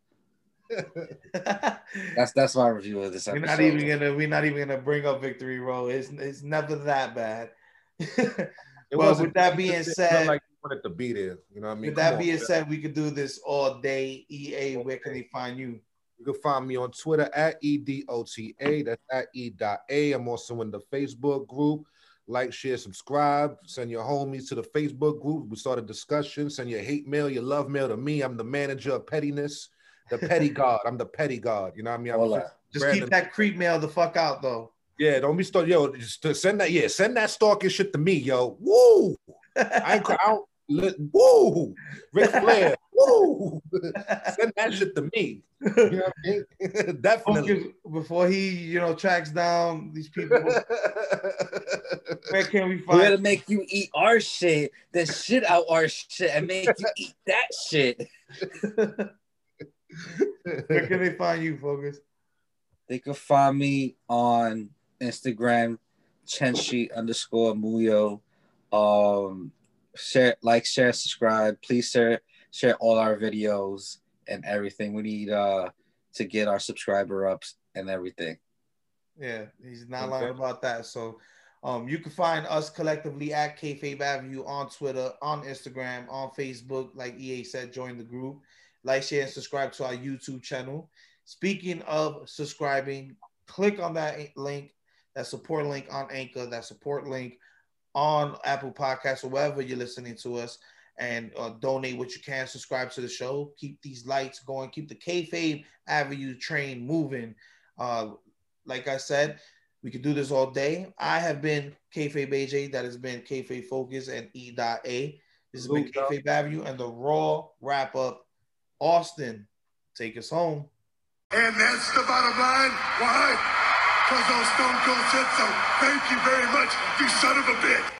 That's that's my review of this episode. we're not even gonna we're not even gonna bring up Victory Road. It's it's never that bad. It Well, wasn't- with that being said- like you wanted to be there. You know what I mean? With Come that on, being Jeff. said, we could do this all day. EA, where can they find you? You can find me on Twitter at EDOTA. That's at E.A. I'm also in the Facebook group. like, share, subscribe. Send your homies to the Facebook group. We start a discussion. Send your hate mail, your love mail to me. I'm the manager of pettiness, the petty god. I'm the petty god. You know what I mean? I'm Hola. Just Brandon. keep that creep mail the fuck out though. Yeah, don't be start. Yo, just send that. Yeah, send that stalking shit to me, yo. Woo! I ain't. I don't, li- woo! Ric Flair. Woo! send that shit to me. You know what I mean? Definitely. Before he, you know, tracks down these people. Where can we find? We're gonna make you eat our shit, then shit out our shit, and make you eat that shit. Where can they find you, Focus? They can find me on Instagram, Chenshi underscore Muyo. Um, share, like, share, subscribe. Please share, share all our videos and everything. We need uh to get our subscriber ups and everything. Yeah, he's not Okay. lying about that. So, um, you can find us collectively at Kayfabe Avenue on Twitter, on Instagram, on Facebook. Like EA said, join the group, like, share, and subscribe to our YouTube channel. Speaking of subscribing, click on that link, that support link on Anchor, that support link on Apple Podcasts or wherever you're listening to us, and uh, donate what you can. Subscribe to the show. Keep these lights going. Keep the Kayfabe Avenue train moving. Uh, like I said, we could do this all day. I have been Kayfabe AJ. That has been Kayfabe Focus and E. A. This has been. Kayfabe Avenue and the Raw wrap up. Austin, take us home. And that's the bottom line. Why? Because those Stone Cold said so. Thank you very much, you son of a bitch.